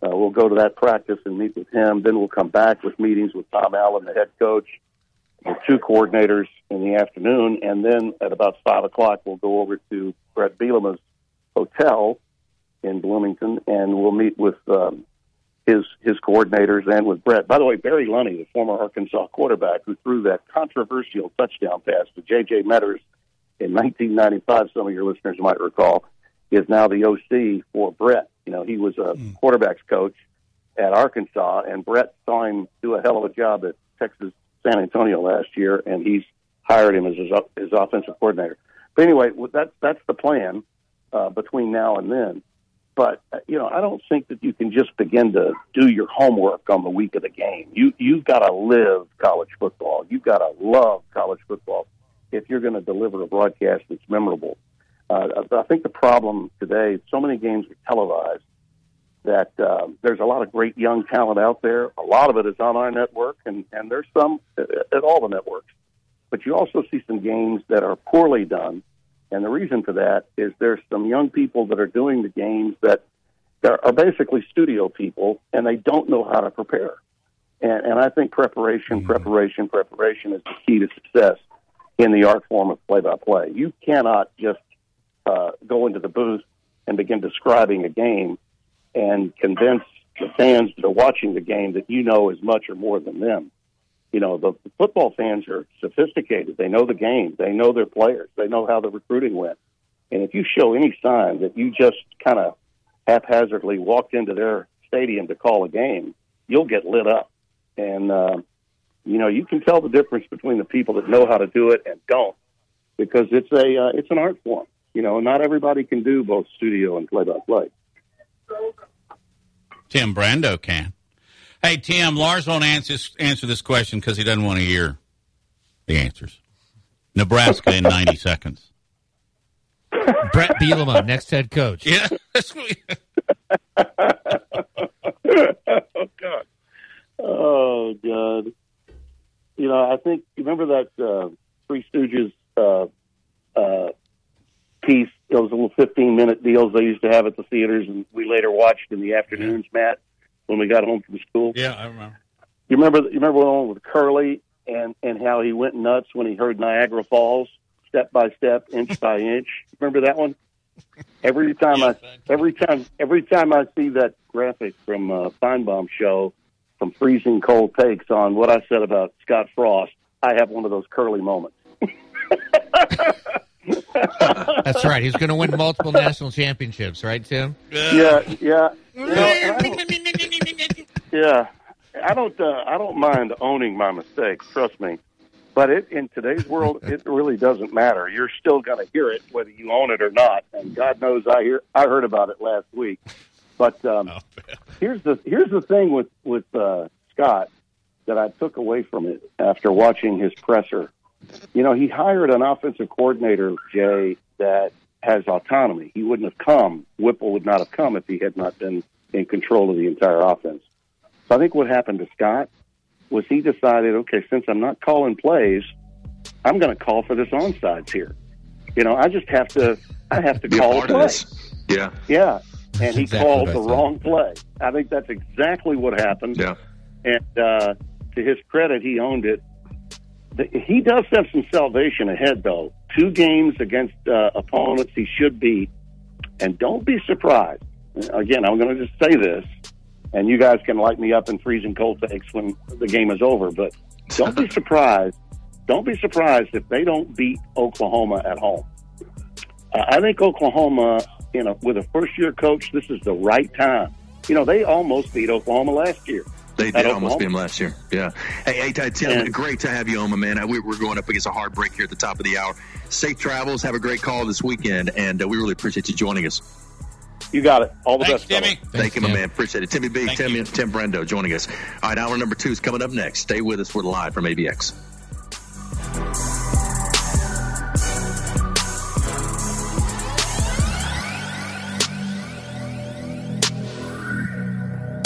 Speaker 17: Uh, we'll go to that practice and meet with him. Then we'll come back with meetings with Tom Allen, the head coach, with two coordinators in the afternoon, and then at about five o'clock, we'll go over to Brett Bielema's hotel in Bloomington, and we'll meet with um, his his coordinators and with Brett. By the way, Barry Lunney, the former Arkansas quarterback who threw that controversial touchdown pass to J.J. Meadors in 1995, some of your listeners might recall, is now the OC for Brett. You know, he was a quarterbacks coach at Arkansas, and Brett saw him do a hell of a job at Texas San Antonio last year, and he's hired him as his, his offensive coordinator. But anyway, that's that's the plan uh, between now and then. But uh, you know, I don't think that you can just begin to do your homework on the week of the game. You you've got to live college football. You've got to love college football if you're going to deliver a broadcast that's memorable. Uh, I think the problem today, so many games are televised that uh, there's a lot of great young talent out there. A lot of it is on our network, and, and there's some at, at all the networks. But you also see some games that are poorly done, and the reason for that is there's some young people that are doing the games that are basically studio people, and they don't know how to prepare. And, and I think preparation, preparation, preparation is the key to success in the art form of play-by-play. You cannot just uh, go into the booth and begin describing a game and convince the fans that are watching the game that you know as much or more than them. You know, the, the football fans are sophisticated. They know the game. They know their players. They know how the recruiting went. And if you show any sign that you just kind of haphazardly walked into their stadium to call a game, you'll get lit up. And, uh, you know, you can tell the difference between the people that know how to do it and don't because it's a, uh, it's an art form. You know, not everybody can do both studio and play by play.
Speaker 6: Tim Brando can. Hey, Tim, Lars won't answer, answer this question because he doesn't want to hear the answers. Nebraska in 90 [LAUGHS] seconds.
Speaker 7: Brett Bielema, next head coach. [LAUGHS]
Speaker 6: Yeah. [LAUGHS]
Speaker 17: oh, God. Oh, God. You know, I think, you remember that uh, Three Stooges uh, uh, piece, those little 15 minute deals they used to have at the theaters, and we later watched in the afternoons, Matt, when we got home from school.
Speaker 6: Yeah, I remember.
Speaker 17: You remember? You remember the one with Curly and and how he went nuts when he heard Niagara Falls, step by step, inch [LAUGHS] by inch. Remember that one? Every time I, every time, every time I see that graphic from uh, Finebaum show, from freezing cold takes on what I said about Scott Frost, I have one of those Curly moments. [LAUGHS]
Speaker 7: That's right. He's going to win multiple national championships, right, Tim?
Speaker 17: Yeah, yeah. You know, I yeah, I don't. Uh, I don't mind owning my mistakes. Trust me. But it, in today's world, it really doesn't matter. You're still going to hear it whether you own it or not. And God knows, I hear. I heard about it last week. But um, here's the here's the thing with with uh, Scott that I took away from it after watching his presser. You know, he hired an offensive coordinator, Jay, that has autonomy. He wouldn't have come. Whipple would not have come if he had not been in control of the entire offense. So I think what happened to Scott was he decided, okay, since I'm not calling plays, I'm going to call for this onside here. You know, I just have to, I have to
Speaker 5: Be
Speaker 17: call a
Speaker 5: part of
Speaker 17: play.
Speaker 5: this. Yeah.
Speaker 17: Yeah, and he
Speaker 5: exactly
Speaker 17: called the
Speaker 5: thought.
Speaker 17: wrong play. I think that's exactly what happened.
Speaker 5: Yeah.
Speaker 17: And uh, to his credit, he owned it. He does have some salvation ahead, though. Two games against uh, opponents he should beat, and don't be surprised. Again, I'm going to just say this, and you guys can light me up in freezing cold takes when the game is over. But don't be [LAUGHS] surprised. Don't be surprised if they don't beat Oklahoma at home. Uh, I think Oklahoma, you know, with a first year coach, this is the right time. You know, they almost beat Oklahoma last year.
Speaker 5: They did almost
Speaker 17: Oklahoma.
Speaker 5: beat him last year. Yeah. Hey, hey Ty- Tim, great to have you on, my man. We- We're going up against a hard break here at the top of the hour. Safe travels. Have a great call this weekend, and uh, we really appreciate you joining us.
Speaker 17: You got it. All the
Speaker 6: Thanks,
Speaker 17: best, fellas.
Speaker 6: Timmy.
Speaker 5: Thank you, my man. Appreciate it. Timmy B,
Speaker 6: Thank
Speaker 5: Tim,
Speaker 6: you.
Speaker 5: Tim Brando joining us. All right, hour number two is coming up next. Stay with us. We're live from AVX.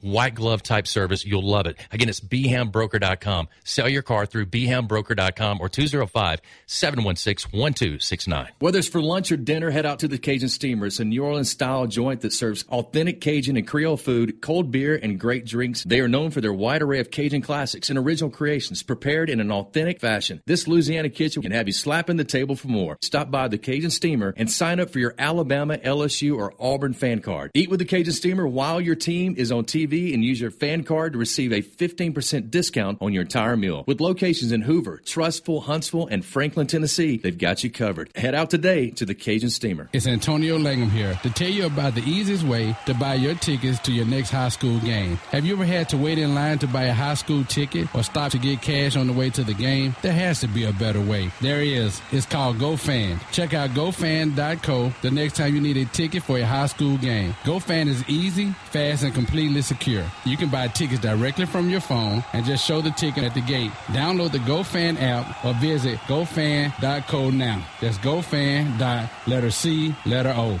Speaker 13: White glove type service. You'll love it. Again, it's bhambroker.com. Sell your car through bhambroker.com or 205-716-1269.
Speaker 18: Whether it's for lunch or dinner, head out to the Cajun Steamer. It's a New Orleans style joint that serves authentic Cajun and Creole food, cold beer, and great drinks. They are known for their wide array of Cajun classics and original creations prepared in an authentic fashion. This Louisiana kitchen can have you slapping the table for more. Stop by the Cajun Steamer and sign up for your Alabama, LSU, or Auburn fan card. Eat with the Cajun Steamer while your team is on TV and use your fan card to receive a 15% discount on your entire meal. With locations in Hoover, Trussville, Huntsville, and Franklin, Tennessee, they've got you covered. Head out today to the Cajun Steamer.
Speaker 14: It's Antonio Langham here to tell you about the easiest way to buy your tickets to your next high school game. Have you ever had to wait in line to buy a high school ticket or stop to get cash on the way to the game? There has to be a better way. There is. It's called GoFan. Check out GoFan.co the next time you need a ticket for a high school game. GoFan is easy, fast, and completely secure. You can buy tickets directly from your phone and just show the ticket at the gate. Download the GoFan app or visit GoFan.co now. That's GoFan. Letter C, letter O.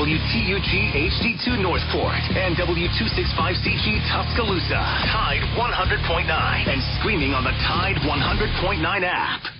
Speaker 1: WTUG HD2 Northport and W265CG Tuscaloosa. Tide 100.9 and streaming on the Tide 100.9 app.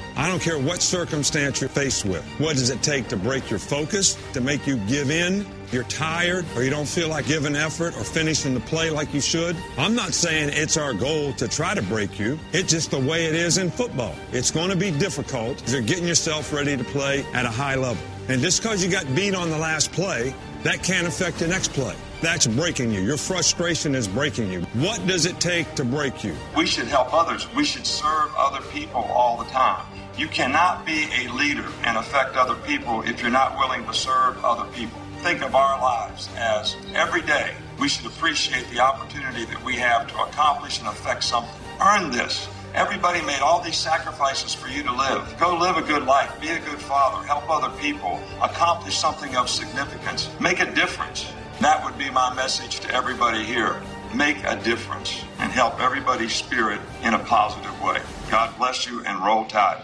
Speaker 19: I don't care what circumstance you're faced with. What does it take to break your focus, to make you give in you're tired, or you don't feel like giving effort or finishing the play like you should. I'm not saying it's our goal to try to break you. It's just the way it is in football. It's going to be difficult. You're getting yourself ready to play at a high level. And just because you got beat on the last play, that can't affect the next play. That's breaking you. Your frustration is breaking you. What does it take to break you?
Speaker 20: We should help others. We should serve other people all the time. You cannot be a leader and affect other people if you're not willing to serve other people. Think of our lives as every day we should appreciate the opportunity that we have to accomplish and affect something. Earn this. Everybody made all these sacrifices for you to live. Go live a good life. Be a good father. Help other people. Accomplish something of significance. Make a difference. That would be my message to everybody here. Make a difference and help everybody's spirit in a positive way. God bless you and roll tide.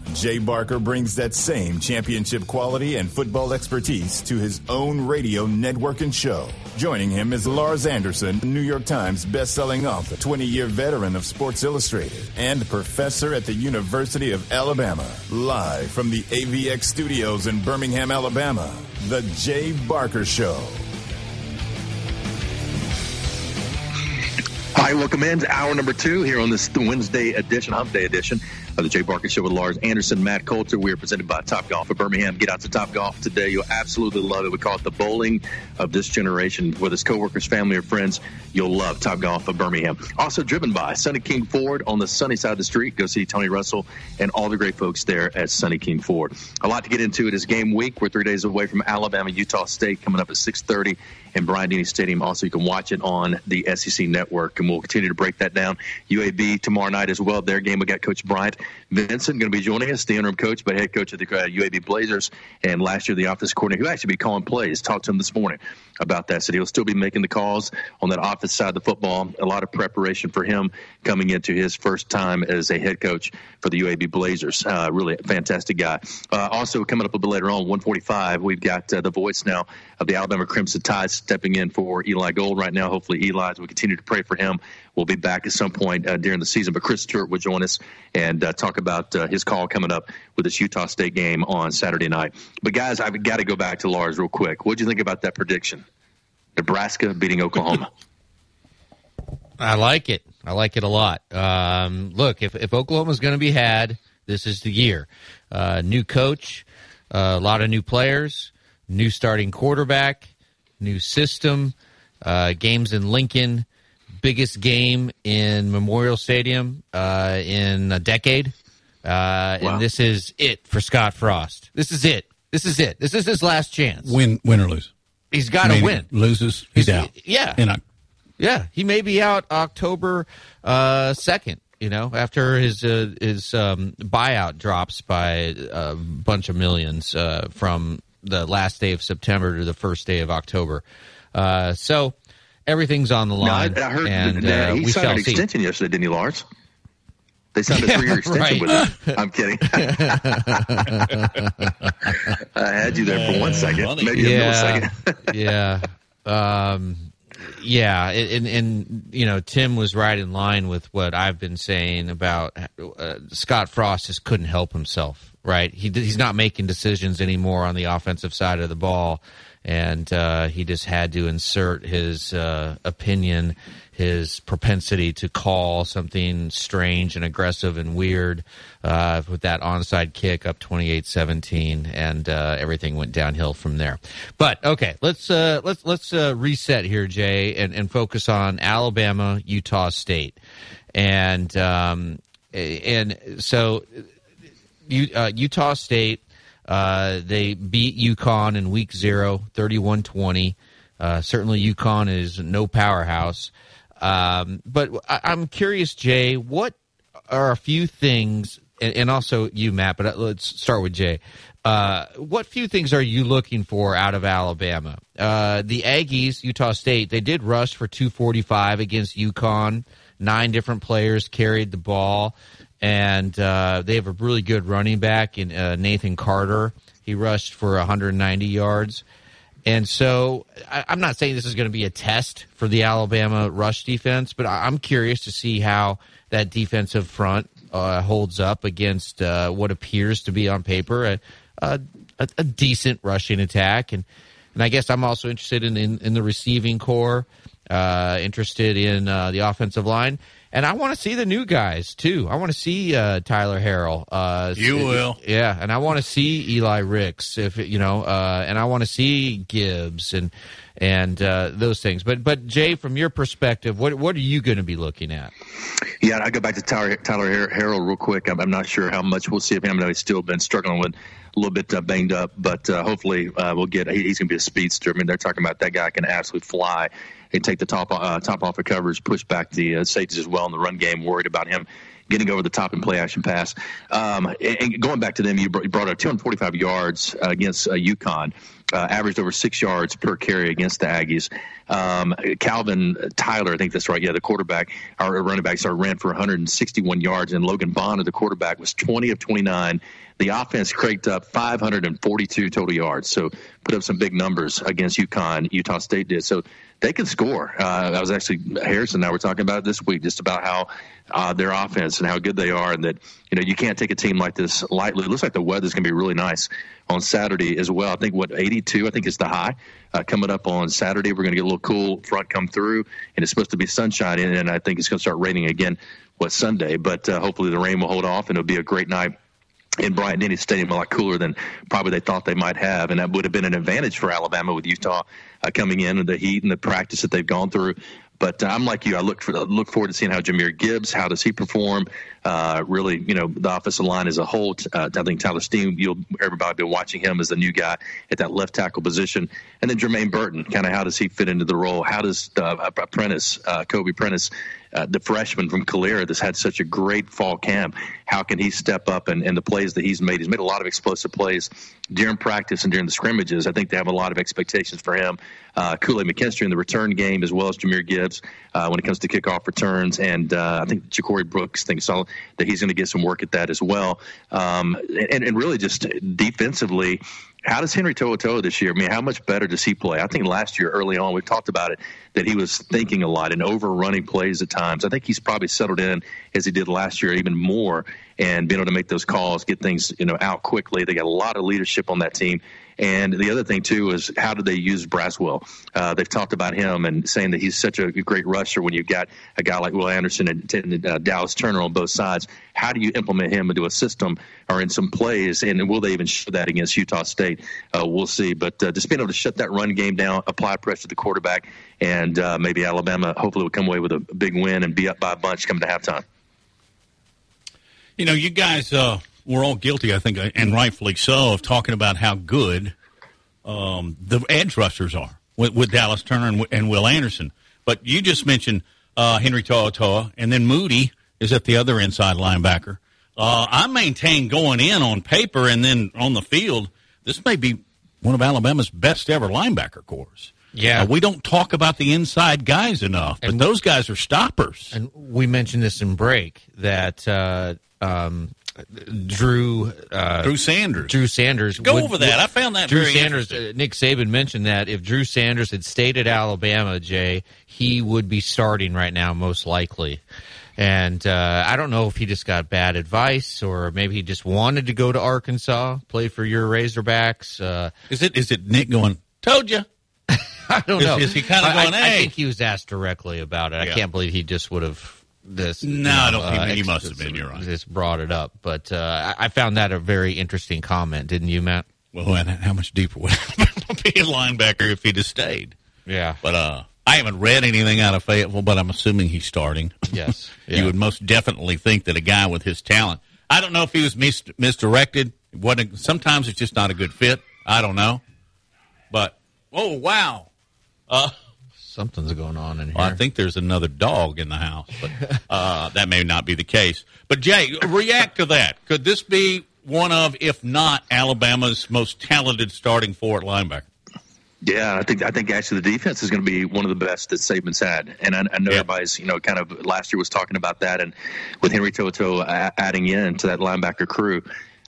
Speaker 3: Jay Barker brings that same championship quality and football expertise to his own radio network and show. Joining him is Lars Anderson, New York Times best-selling author, 20-year veteran of Sports Illustrated, and professor at the University of Alabama. Live from the AVX studios in Birmingham, Alabama, The Jay Barker Show.
Speaker 5: Hi, welcome in to hour number two here on this Wednesday edition, Hump Day edition Uh, the Jay Barker Show with Lars Anderson, Matt Coulter. We are presented by Top Golf of Birmingham. Get out to Top Golf today. You'll absolutely love it. We call it the bowling of this generation. Whether it's coworkers, family, or friends, you'll love Top Golf of Birmingham. Also driven by Sunny King Ford on the sunny side of the street. Go see Tony Russell and all the great folks there at Sunny King Ford. A lot to get into. It is game week. We're three days away from Alabama, Utah State coming up at 6:30 in Bryant Denny Stadium. Also, you can watch it on the SEC Network, and we'll continue to break that down. UAB tomorrow night as well. Their game, we got Coach Bryant Vincent going to be joining us, the interim coach, but head coach of the uh, UAB Blazers, and last year the office coordinator, who actually be calling plays. Talked to him this morning about that. Said he'll still be making the calls on that office side of the football. A lot of preparation for him coming into his first time as a head coach for the UAB Blazers. Uh, really fantastic guy. Uh, also coming up a bit later on, 145, we've got uh, the voice now of the Alabama Crimson Tide stepping in for Eli Gold right now. Hopefully Eli, as we continue to pray for him, will be back at some point uh, during the season. But Chris Stewart will join us and uh, talk about uh, his call coming up with this Utah State game on Saturday night. But guys, I've got to go back to Lars real quick. What do you think about that prediction? Nebraska beating Oklahoma. [LAUGHS]
Speaker 7: I like it. I like it a lot. Um, look, if, if Oklahoma's going to be had, this is the year. Uh, new coach, uh, a lot of new players, new starting quarterback, new system, uh, games in Lincoln, biggest game in Memorial Stadium uh, in a decade. Uh,
Speaker 6: Wow.
Speaker 7: And this is it for Scott Frost. This is it. This is it. This is his last chance.
Speaker 6: Win, win or lose.
Speaker 7: He's got to win.
Speaker 6: Loses, he's,
Speaker 7: He's-
Speaker 6: out.
Speaker 7: yeah.
Speaker 6: And I,
Speaker 7: Yeah, he may be out October uh, second. You know, after his uh, his um, buyout drops by a bunch of millions uh, from the last day of September to the first day of October. Uh, so everything's on the
Speaker 5: No, I,
Speaker 7: line.
Speaker 5: I heard
Speaker 7: and
Speaker 5: that
Speaker 7: uh,
Speaker 5: he
Speaker 7: we
Speaker 5: signed
Speaker 7: shall
Speaker 5: an
Speaker 7: see.
Speaker 5: extension yesterday, didn't he, Lars? They signed a three-year extension
Speaker 7: right.
Speaker 5: with him. I'm kidding. [LAUGHS] I had you there for one second, maybe a millisecond.
Speaker 7: yeah. [LAUGHS] Um, yeah. And, and, you know, Tim was right in line with what I've been saying about uh, Scott Frost just couldn't help himself, right? He, he's not making decisions anymore on the offensive side of the ball. And uh, he just had to insert his uh, opinion, his propensity to call something strange and aggressive and weird uh, with that onside kick up 28-17, and uh, everything went downhill from there. But okay, let's uh, let's let's uh, reset here, Jay, and, and focus on Alabama, Utah State, and um, and so U- uh, Utah State. Uh, they beat UConn in week zero, 31 20. Uh, certainly, UConn is no powerhouse. Um, but I- I'm curious, Jay, what are a few things and, and also you, Matt. But uh, let's start with Jay. Uh, what few things are you looking for out of Alabama? Uh, the Aggies, Utah State, they did rush for 245 against UConn. Nine different players carried the ball, and uh, they have a really good running back in uh, Nathan Carter. He rushed for 190 yards. And so I, am not saying this is going to be a test for the Alabama rush defense, but I, am curious to see how that defensive front uh, holds up against uh, what appears to be on paper a, a, a, decent rushing attack. And, and I guess I'm also interested in, in, in the receiving corps, uh, interested in uh, the offensive line. And I want to see the new guys too. I want to see uh, Tyler Harrell. Uh,
Speaker 6: you will,
Speaker 7: yeah. And I want to see Eli Ricks, if you know, uh, and I want to see Gibbs and and uh, those things. But but Jay, from your perspective, what what are you going to be looking at?
Speaker 5: Yeah, I go back to Tyler Tyler Harrell real quick. I'm, I'm, not sure how much we'll see of him. I know he's still been struggling with a little bit uh, banged up, but uh, hopefully we'll get. He's going to be a speedster. I mean, they're talking about that guy can absolutely fly they take the top uh, top off of covers, push back the uh, safeties as well in the run game. Worried about him getting over the top and play action pass. Um, and going back to them, you brought up 245 yards uh, against uh, UConn. Uh, averaged over six yards per carry against the Aggies. Um, Calvin Tyler, I think that's right. Yeah, the quarterback, our running back, sorry, ran for 161 yards, and Logan Bonner, the quarterback, was 20 of 29. The offense cranked up 542 total yards, so put up some big numbers against UConn. Utah State did so they can score. Uh, I was actually Harrison and I were talking about it this week, just about how uh, their offense and how good they are, and that you know you can't take a team like this lightly. It looks like the weather's going to be really nice on Saturday as well. I think what 82, I think is the high uh, coming up on Saturday. We're going to get a little cool front come through, and it's supposed to be sunshine, and I think it's going to start raining again. What Sunday, but uh, hopefully the rain will hold off, and it'll be a great night in Bryant Denny Stadium a lot cooler than probably they thought they might have, and that would have been an advantage for Alabama with Utah uh, coming in and the heat and the practice that they've gone through. But I'm like you. I look for look forward to seeing how Jahmyr Gibbs, how does he perform? Uh, really, you know, the offensive line as a whole. Uh, I think Tyler Steen, you'll everybody be watching him as the new guy at that left tackle position, and then Jermaine Burton. Kind of how does he fit into the role? How does uh, Prentice, uh, Kobe Prentice, uh, the freshman from Calera that's had such a great fall camp. How can he step up and, and the plays that he's made? He's made a lot of explosive plays during practice and during the scrimmages. I think they have a lot of expectations for him. Uh, Kool-Aid McKinstry in the return game, as well as Jahmyr Gibbs uh, when it comes to kickoff returns, and uh, I think Ja'Corey Brooks thinks that he's going to get some work at that as well. Um, and, and really just defensively how does Henry To'oTo'o this year? I mean, how much better does he play? I think last year, early on, we talked about it that he was thinking a lot and overrunning plays at times. I think he's probably settled in as he did last year, even more, and being able to make those calls, get things you know out quickly. They got a lot of leadership on that team, and the other thing too is how do they use Braswell? Uh, they've talked about him and saying that he's such a great rusher when you've got a guy like Will Anderson and, uh, Dallas Turner on both sides. How do you implement him into a system or in some plays? And will they even show that against Utah State? Uh, we'll see. But uh, just being able to shut that run game down, apply pressure to the quarterback, and uh, maybe Alabama hopefully will come away with a big win and be up by a bunch coming to halftime.
Speaker 6: You know, you guys uh, we're all guilty, I think, and rightfully so, of talking about how good um, the edge rushers are with, with Dallas Turner and, and, Will Anderson. But you just mentioned uh, Henry To'oTo'o, and then Moody is at the other inside linebacker. Uh, I maintain going in on paper and then on the field, this may be one of Alabama's best ever linebacker corps.
Speaker 7: Yeah,
Speaker 6: uh, we don't talk about the inside guys enough, but and, those guys are stoppers.
Speaker 7: And we mentioned this in break that uh, um, Drew uh,
Speaker 6: Drew Sanders.
Speaker 7: Drew Sanders.
Speaker 6: Go would, over that. I found that
Speaker 7: Drew Sanders. Uh, Nick Saban mentioned that if Drew Sanders had stayed at Alabama, Jay, he would be starting right now, most likely. And uh, I don't know if he just got bad advice or maybe he just wanted to go to Arkansas, play for your Razorbacks. Uh,
Speaker 6: is it is it Nick going? Told you. [LAUGHS]
Speaker 7: I don't
Speaker 6: is,
Speaker 7: know.
Speaker 6: Is he kind of going?
Speaker 7: I,
Speaker 6: hey.
Speaker 7: I think he was asked directly about it. Yeah. I can't believe he just would have this.
Speaker 6: No, know, I don't think uh, he must have been. You're right.
Speaker 7: Just brought it up, but uh, I found that a very interesting comment, didn't you, Matt?
Speaker 6: Well, and how much deeper would be a linebacker if he'd have stayed?
Speaker 7: Yeah,
Speaker 6: but uh, I haven't read anything out of Fayetteville, but I'm assuming he's starting.
Speaker 7: Yes,
Speaker 6: yeah. [LAUGHS] you would most definitely think that a guy with his talent. I don't know if he was mis- misdirected. What sometimes it's just not a good fit. I don't know, but oh wow, uh,
Speaker 7: Something's going on in here.
Speaker 6: Well, I think there's another dog in the house, but uh, [LAUGHS] that may not be the case. But Jay, react to that. Could this be one of, if not Alabama's most talented starting four at linebacker?
Speaker 5: Yeah, I think I think actually the defense is going to be one of the best that Saban's had, and I, I know yeah. everybody's you know kind of last year was talking about that, and with Henry To'oTo'o adding in to that linebacker crew.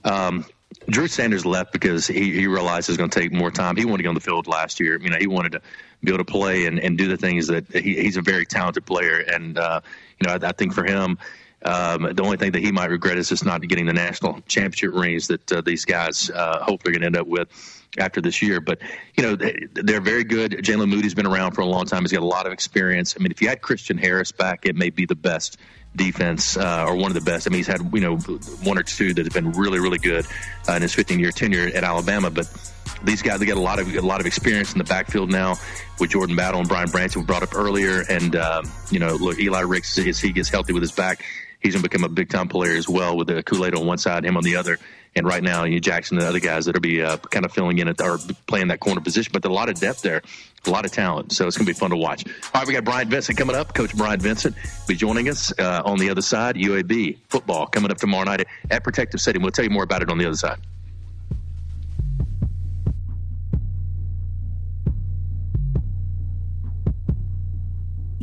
Speaker 5: Um, Drew Sanders left because he, he realized it was going to take more time. He wanted to get on the field last year. You know, he wanted to be able to play and, and do the things that he, he's a very talented player. And, uh, you know, I, I think for him, um, the only thing that he might regret is just not getting the national championship rings that uh, these guys uh, hope they're going to end up with after this year. But you know they're very good. Jaylen Moody's been around for a long time. He's got a lot of experience. I mean, if you had Christian Harris back, it may be the best defense uh, or one of the best. I mean, he's had you know one or two that have been really really good uh, in his 15 year tenure at Alabama, but. These guys, they got a lot of a lot of experience in the backfield now with Jordan Battle and Brian Branch, who brought up earlier, and um, you know, look, Eli Ricks, as he gets healthy with his back, he's going to become a big time player as well with the Kool Aid on one side, him on the other. And right now, you Jackson and the other guys that'll be uh, kind of filling in at or playing that corner position. But a lot of depth there, a lot of talent. So it's going to be fun to watch. All right, we got Bryant Vincent coming up. Coach Bryant Vincent will be joining us uh, on the other side. UAB football coming up tomorrow night at Protective Stadium. We'll tell you more about it on the other side.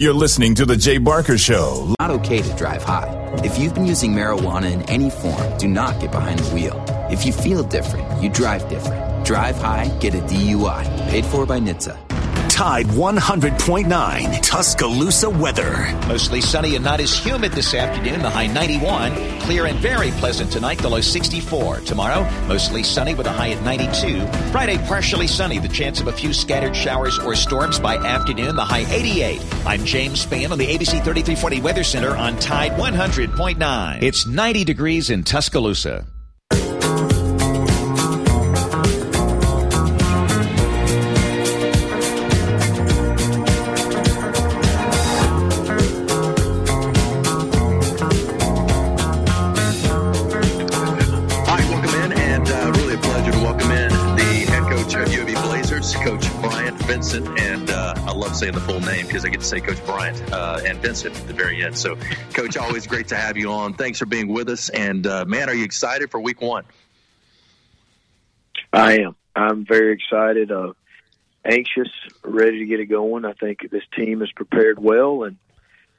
Speaker 3: You're listening to The Jay Barker Show.
Speaker 21: Not okay to drive high. If you've been using marijuana in any form, do not get behind the wheel. If you feel different, you drive different. Drive high, get a DUI. Paid for by NHTSA.
Speaker 1: Tide 100.9 Tuscaloosa weather.
Speaker 9: Mostly sunny and not as humid this afternoon. The high 91. Clear and very pleasant tonight. The low 64. Tomorrow, mostly sunny with a high at 92. Friday, partially sunny. The chance of a few scattered showers or storms by afternoon. The high 88. I'm James Spann on the ABC 3340 Weather Center on Tide 100.9. It's 90 degrees in Tuscaloosa.
Speaker 5: Get to say Coach Bryant uh, and Vincent at the very end. So, Coach, always great to have you on. Thanks for being with us. And uh, man, are you excited for Week One?
Speaker 22: I am. I'm very excited. Uh, anxious, ready to get it going. I think this team is prepared well, and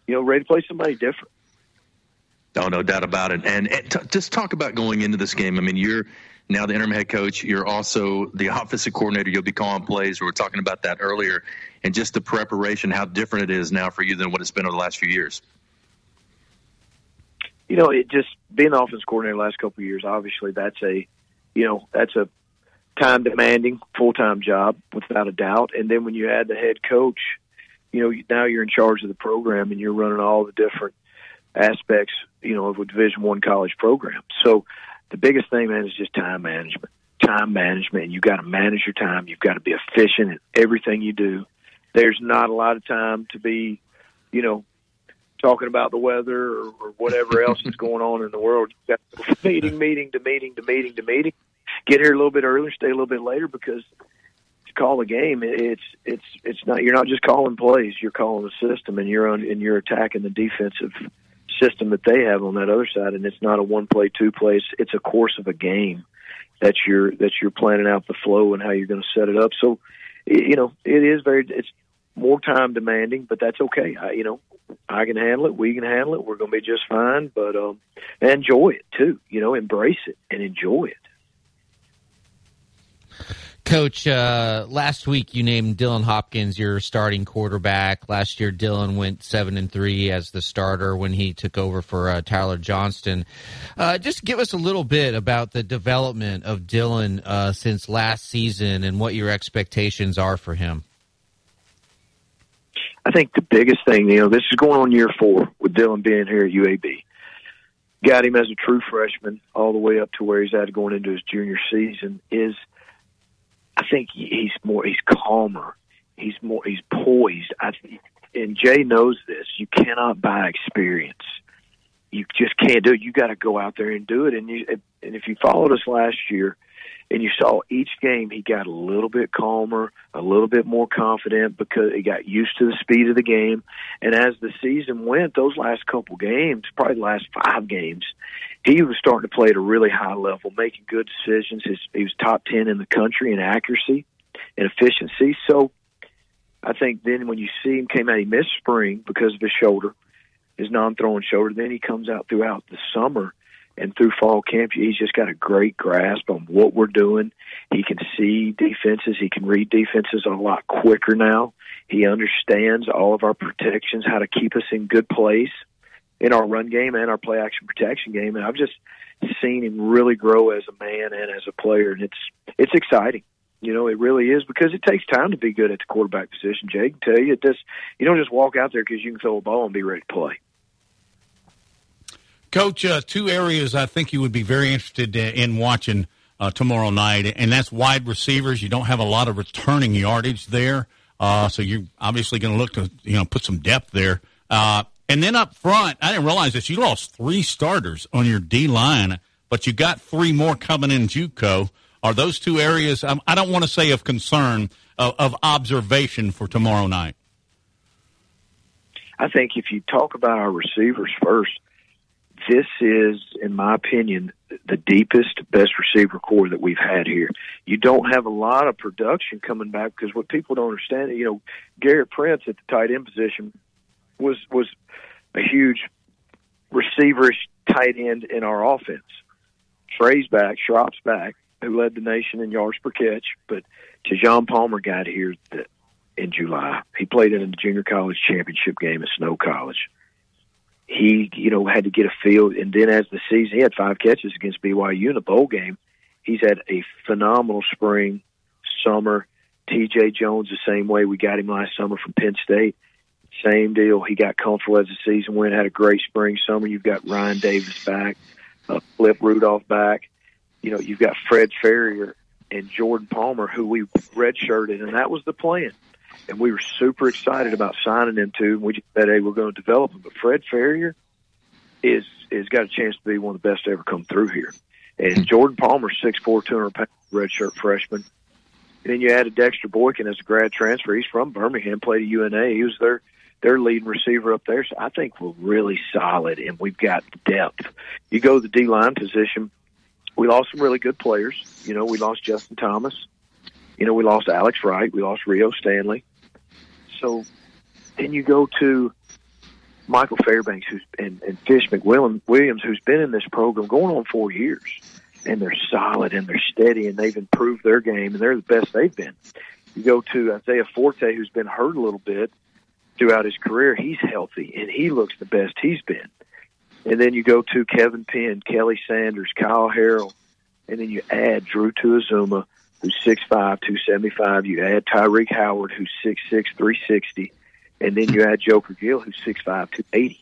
Speaker 22: you know, ready to play somebody different.
Speaker 5: Oh, no doubt about it. And, and t- just talk about going into this game. I mean, you're now the interim head coach. You're also the [LAUGHS] offensive coordinator. You'll be calling plays. We were talking about that earlier, and just the preparation, how different it is now for you than what it's been over the last few years.
Speaker 22: You know, it just being the offense coordinator the last couple of years. Obviously, that's a, you know, that's a time demanding full time job without a doubt. And then when you add the head coach, you know, now you're in charge of the program and you're running all the different aspects, you know, of a Division One college program. So the biggest thing, man, is just time management. Time management. You got to manage your time. You've got to be efficient in everything you do. There's not a lot of time to be, you know, talking about the weather or, or whatever else is [LAUGHS] going on in the world. You've got meeting, meeting to meeting to meeting to meeting. Get here a little bit earlier, stay a little bit later because to call a game, it's it's it's not. You're not just calling plays. You're calling the system, and you're on and you're attacking the defensive system that they have on that other side, and it's not a one play, two plays. It's a course of a game that you're that you're planning out the flow and how you're going to set it up. So, you know, it is very it's more time demanding, but that's okay. I, you know, I can handle it. We can handle it. We're going to be just fine. But um, enjoy it too. You know, embrace it and enjoy it.
Speaker 7: Coach, uh, last week you named Dylan Hopkins your starting quarterback. Last year, Dylan went seven and three as the starter when he took over for uh, Tyler Johnston. Uh, just give us a little bit about the development of Dylan uh, since last season and what your expectations are for him.
Speaker 22: I think the biggest thing, you know, this is going on year four with Dylan being here at UAB. Got him as a true freshman all the way up to where he's at going into his junior season. Is I think he's more he's calmer. He's more he's poised. I and Jay knows this. You cannot buy experience. You just can't do it. You got to go out there and do it. And you and if you followed us last year, and you saw each game he got a little bit calmer, a little bit more confident because he got used to the speed of the game. And as the season went, those last couple games, probably the last five games, he was starting to play at a really high level, making good decisions. His, he was top 10 in the country in accuracy and efficiency. So I think then when you see him came out, he missed spring because of his shoulder, his non throwing shoulder. Then he comes out throughout the summer and through fall camp, he's just got a great grasp on what we're doing. He can see defenses. He can read defenses a lot quicker now. He understands all of our protections, how to keep us in good place in our run game and our play action protection game. And I've just seen him really grow as a man and as a player, and it's it's exciting. You know, it really is because it takes time to be good at the quarterback position. Jake tell you, it just you don't just walk out there because you can throw a ball and be ready to play.
Speaker 6: Coach, uh, two areas I think you would be very interested in watching uh, tomorrow night, and that's wide receivers. You don't have a lot of returning yardage there, uh, so you're obviously going to look to you know put some depth there. Uh, and then up front, I didn't realize this. You lost three starters on your D line, but you got three more coming in JUCO. Are those two areas? Um, I don't want to say of concern, of, of observation for tomorrow night.
Speaker 22: I think if you talk about our receivers first this is, in my opinion, the deepest, best receiver corps that we've had here. You don't have a lot of production coming back because what people don't understand, you know, Gerrit Prince at the tight end position was was a huge receiverish tight end in our offense. Trey's back, Schropp's back, who led the nation in yards per catch, but Tejhaun Palmer got here in July. He played in the junior college championship game at Snow College he, you know, had to get a field. And then as the season, he had five catches against BYU in a bowl game. He's had a phenomenal spring, summer. TJ Jones the same way. We got him last summer from Penn State. Same deal. He got comfortable as the season went. Had a great spring, summer. You've got Ryan Davis back, uh, Flip Rudolph back. You know, you've got Fred Farrier and Jordan Palmer, who we redshirted, and that was the plan and we were super excited about signing him to. And we just said, hey, we're going to develop him. But Fred Farrier is is got a chance to be one of the best to ever come through here. And hmm. Jordan Palmer, six four, two hundred pound redshirt freshman. And then you added Dexter Boykin as a grad transfer. He's from Birmingham, played at UNA. He was their their leading receiver up there. So I think we're really solid, and we've got depth. You go to the D line position. We lost some really good players. You know, we lost Justin Thomas. You know, we lost Alex Wright. We lost Rio Stanley so then you go to Michael Fairbanks who's and, and Fish McWilliams, who's been in this program going on four years, and they're solid and they're steady and they've improved their game and they're the best they've been. You go to Isaiah Forte, who's been hurt a little bit throughout his career. He's healthy and he looks the best he's been. And then you go to Kevin Penn, Kelly Sanders, Kyle Harrell, and then you add Drew Tuazuma, who's 6'5", 275. You add Tyreek Howard, who's 6'6", 360. And then you add Joker Gill, who's 6'5", 280.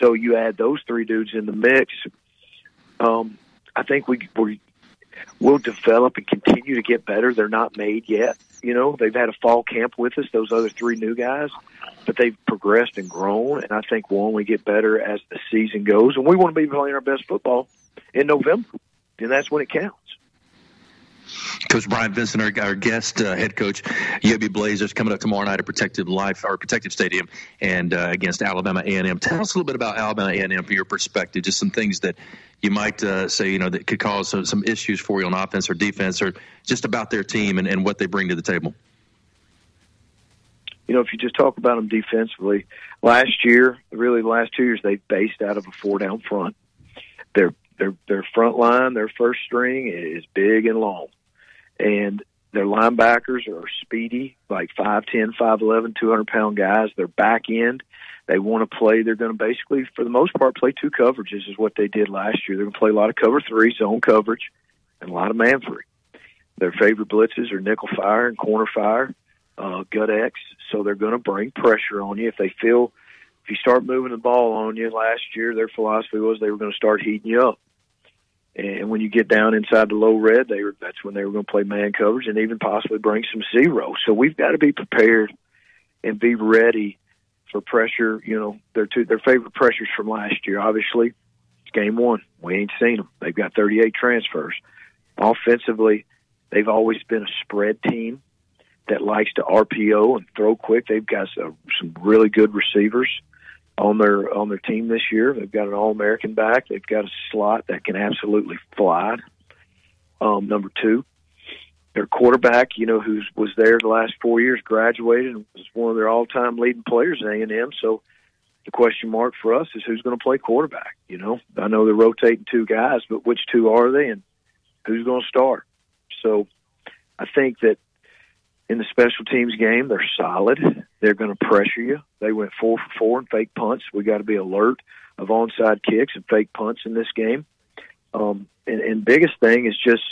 Speaker 22: So you add those three dudes in the mix. Um, I think we we will develop and continue to get better. They're not made yet. You know, they've had a fall camp with us, those other three new guys, but they've progressed and grown. And I think we'll only get better as the season goes. And we want to be playing our best football in November, and that's when it counts.
Speaker 5: Coach Bryant Vincent, our, our guest uh, head coach, UAB Blazers, coming up tomorrow night at Protective Life or Protective Stadium and uh, against Alabama A&M. Tell us a little bit about Alabama A&M from your perspective, just some things that you might uh, say, you know, that could cause some, some, issues for you on offense or defense, or just about their team and, and what they bring to the table.
Speaker 22: You know, if you just talk about them defensively, last year, really the last two years, they based out of a four down front. Their their their front line, their first string is big and long and their linebackers are speedy, like 5'10", 5'11", 200 pound guys. Their back end, they want to play. They're going to basically, for the most part, play two coverages is what they did last year. They're going to play a lot of cover three, zone coverage, and a lot of man three. Their favorite blitzes are nickel fire and corner fire, uh, gut X. So they're going to bring pressure on you if they feel. If you start moving the ball on you last year, their philosophy was they were going to start heating you up. And when you get down inside the low red, they were, that's when they were going to play man coverage and even possibly bring some zero. So we've got to be prepared and be ready for pressure. You know, their two their favorite pressures from last year. Obviously, it's game one. We ain't seen them. They've got 38 transfers. Offensively, they've always been a spread team that likes to RPO and throw quick. They've got some, some really good receivers on their on their team this year. They've got an All American back. They've got a slot that can absolutely fly. Um, number two, their quarterback, you know, who was there the last four years, graduated and was one of their all time leading players at A and M. So the question mark for us is who's going to play quarterback. You know, I know they're rotating two guys, but which two are they, and who's going to start? So I think that in the special teams game, they're solid. They're going to pressure you. They went four for four in fake punts. We got to be alert of onside kicks and fake punts in this game. Um, and, and biggest thing is just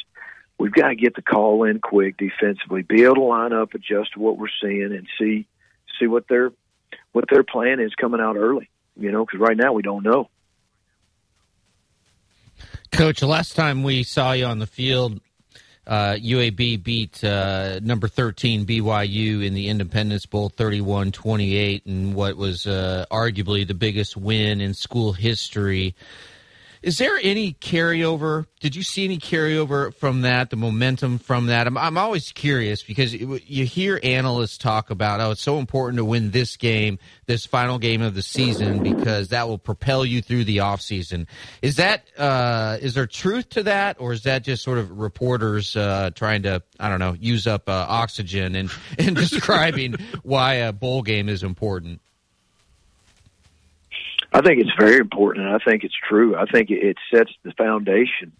Speaker 22: we've got to get the call in quick defensively, be able to line up, adjust to what we're seeing, and see see what their what their plan is coming out early. You know, because right now we don't know.
Speaker 7: Coach, last time we saw you on the field, uh, UAB beat uh, number 13 BYU in the Independence Bowl 31 28 and what was uh, arguably the biggest win in school history. Is there any carryover? Did you see any carryover from that, the momentum from that? I'm, I'm always curious because you hear analysts talk about, oh, it's so important to win this game, this final game of the season, because that will propel you through the offseason. Is that, uh, is there truth to that, or is that just sort of reporters uh, trying to, I don't know, use up uh, oxygen and, [LAUGHS] and describing why a bowl game is important?
Speaker 22: I think it's very important, and I think it's true. I think it sets the foundation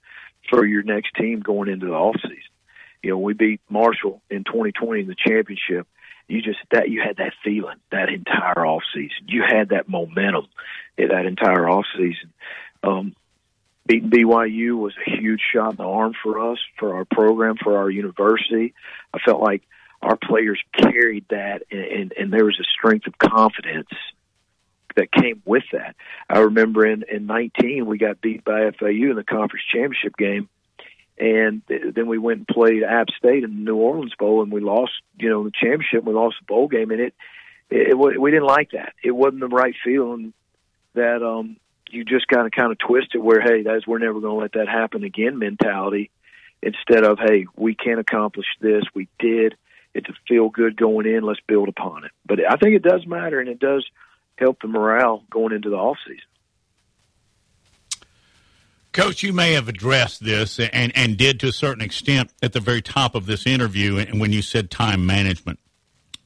Speaker 22: for your next team going into the off season. You know, we beat Marshall in 2020 in the championship. You just that you had that feeling that entire off season. You had that momentum in that entire off season. Um, beating BYU was a huge shot in the arm for us, for our program, for our university. I felt like our players carried that, and, and, and there was a strength of confidence that came with that. I remember in in 19 we got beat by FAU in the conference championship game, and then we went and played App State in the New Orleans Bowl, and we lost. You know, the championship. We lost the bowl game, and it, it, it we didn't like that. It wasn't the right feeling. That um, you just kind of kind of twist it where hey, that's we're never going to let that happen again mentality. Instead of hey, we can accomplish this. We did. It's a feel good going in. Let's build upon it. But I think it does matter, and it does help the morale going into the off season.
Speaker 6: Coach, you may have addressed this and, and did to a certain extent at the very top of this interview and when you said time management.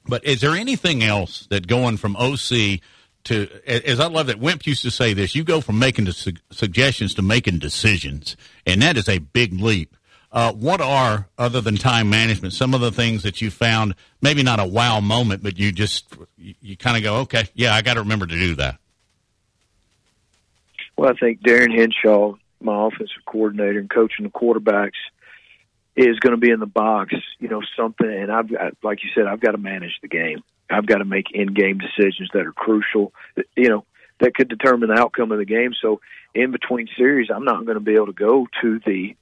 Speaker 6: But is there anything else that going from OC to, as I love that Wimp used to say this, you go from making su- suggestions to making decisions, and that is a big leap. Uh, what are, other than time management, some of the things that you found, maybe not a wow moment, but you just, you, you kind of go, okay, yeah, I got to remember to do that?
Speaker 22: Well, I think Darrin Hinshaw my offensive coordinator and coaching the quarterbacks, is going to be in the box, you know, something. And I've got, like you said, I've got to manage the game. I've got to make in-game decisions that are crucial, you know, that could determine the outcome of the game. So in between series, I'm not going to be able to go to the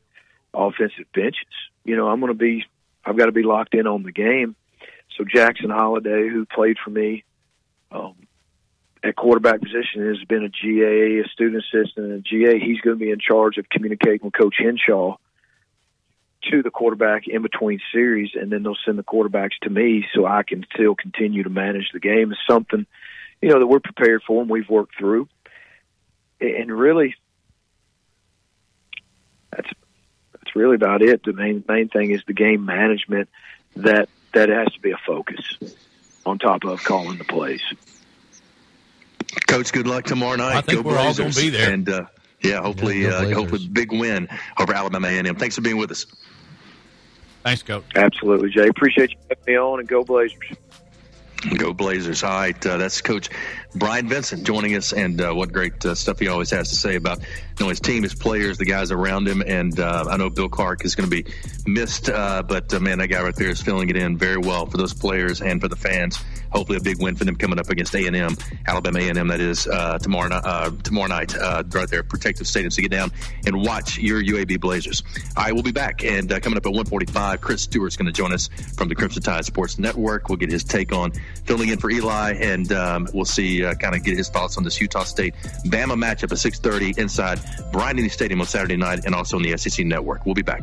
Speaker 22: offensive benches. You know, I'm going to be, I've got to be locked in on the game. So Jackson Holiday, who played for me um, at quarterback position, has been a GA, a student assistant, a GA. He's going to be in charge of communicating with Coach Hinshaw to the quarterback in between series, and then they'll send the quarterbacks to me so I can still continue to manage the game. Is something, you know, that we're prepared for and we've worked through. And really, that's that's really about it. The main main thing is the game management that that has to be a focus on top of calling the plays.
Speaker 5: Coach, good luck tomorrow night.
Speaker 6: I think
Speaker 5: Go
Speaker 6: we're
Speaker 5: Blazers.
Speaker 6: all going to be there.
Speaker 5: And uh, yeah, hopefully,
Speaker 6: Yeah,
Speaker 5: uh, hopefully, big win over Alabama A&M. Thanks for being with us.
Speaker 6: Thanks, Coach.
Speaker 22: Absolutely, Jay. Appreciate you having me on, and go Blazers.
Speaker 5: Go Blazers. All right. Uh, that's Coach Bryant Vincent joining us. And uh, what great uh, stuff he always has to say about you know, his team, his players, the guys around him. And uh, I know Bill Clark is going to be missed, uh, but uh, man, that guy right there is filling it in very well for those players and for the fans. Hopefully, a big win for them coming up against A&M, Alabama A&M. That is tomorrow, tomorrow night, right there, Protective Stadium. So get down and watch your UAB Blazers. All right, we'll be back. And coming up at 1:45, Chris Stewart's going to join us from the Crimson Tide Sports Network. We'll get his take on filling in for Eli, and um, we'll see uh, kind of get his thoughts on this Utah State Bama matchup at 6:30 inside Bryant Stadium on Saturday night, and also on the SEC Network. We'll be back.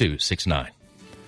Speaker 13: Two six nine.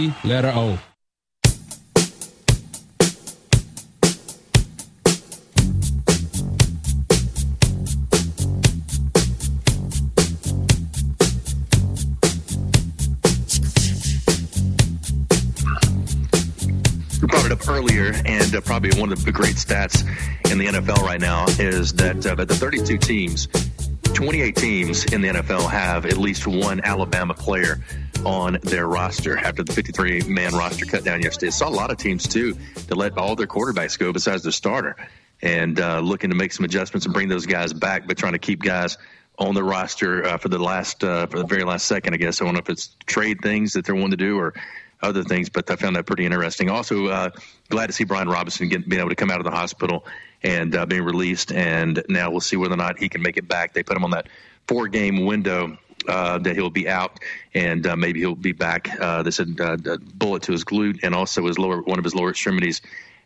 Speaker 14: Letter O.
Speaker 5: We brought it up earlier, and uh, probably one of the great stats in the NFL right now is that uh, the 32 teams, 28 teams in the NFL have at least one Alabama player on their roster after the 53 man roster cut down yesterday. Saw a lot of teams too to let all their quarterbacks go besides their starter and uh, looking to make some adjustments and bring those guys back, but trying to keep guys on the roster uh, for the last uh, for the very last second. I guess I don't know if it's trade things that they're wanting to do or other things. But I found that pretty interesting. Also, uh, glad to see Brian Robinson get, being able to come out of the hospital and uh, being released. And now we'll see whether or not he can make it back. They put him on that four game window. Uh, that he'll be out, and uh, maybe he'll be back. Uh, they said a bullet to his glute and also his lower one of his lower extremities,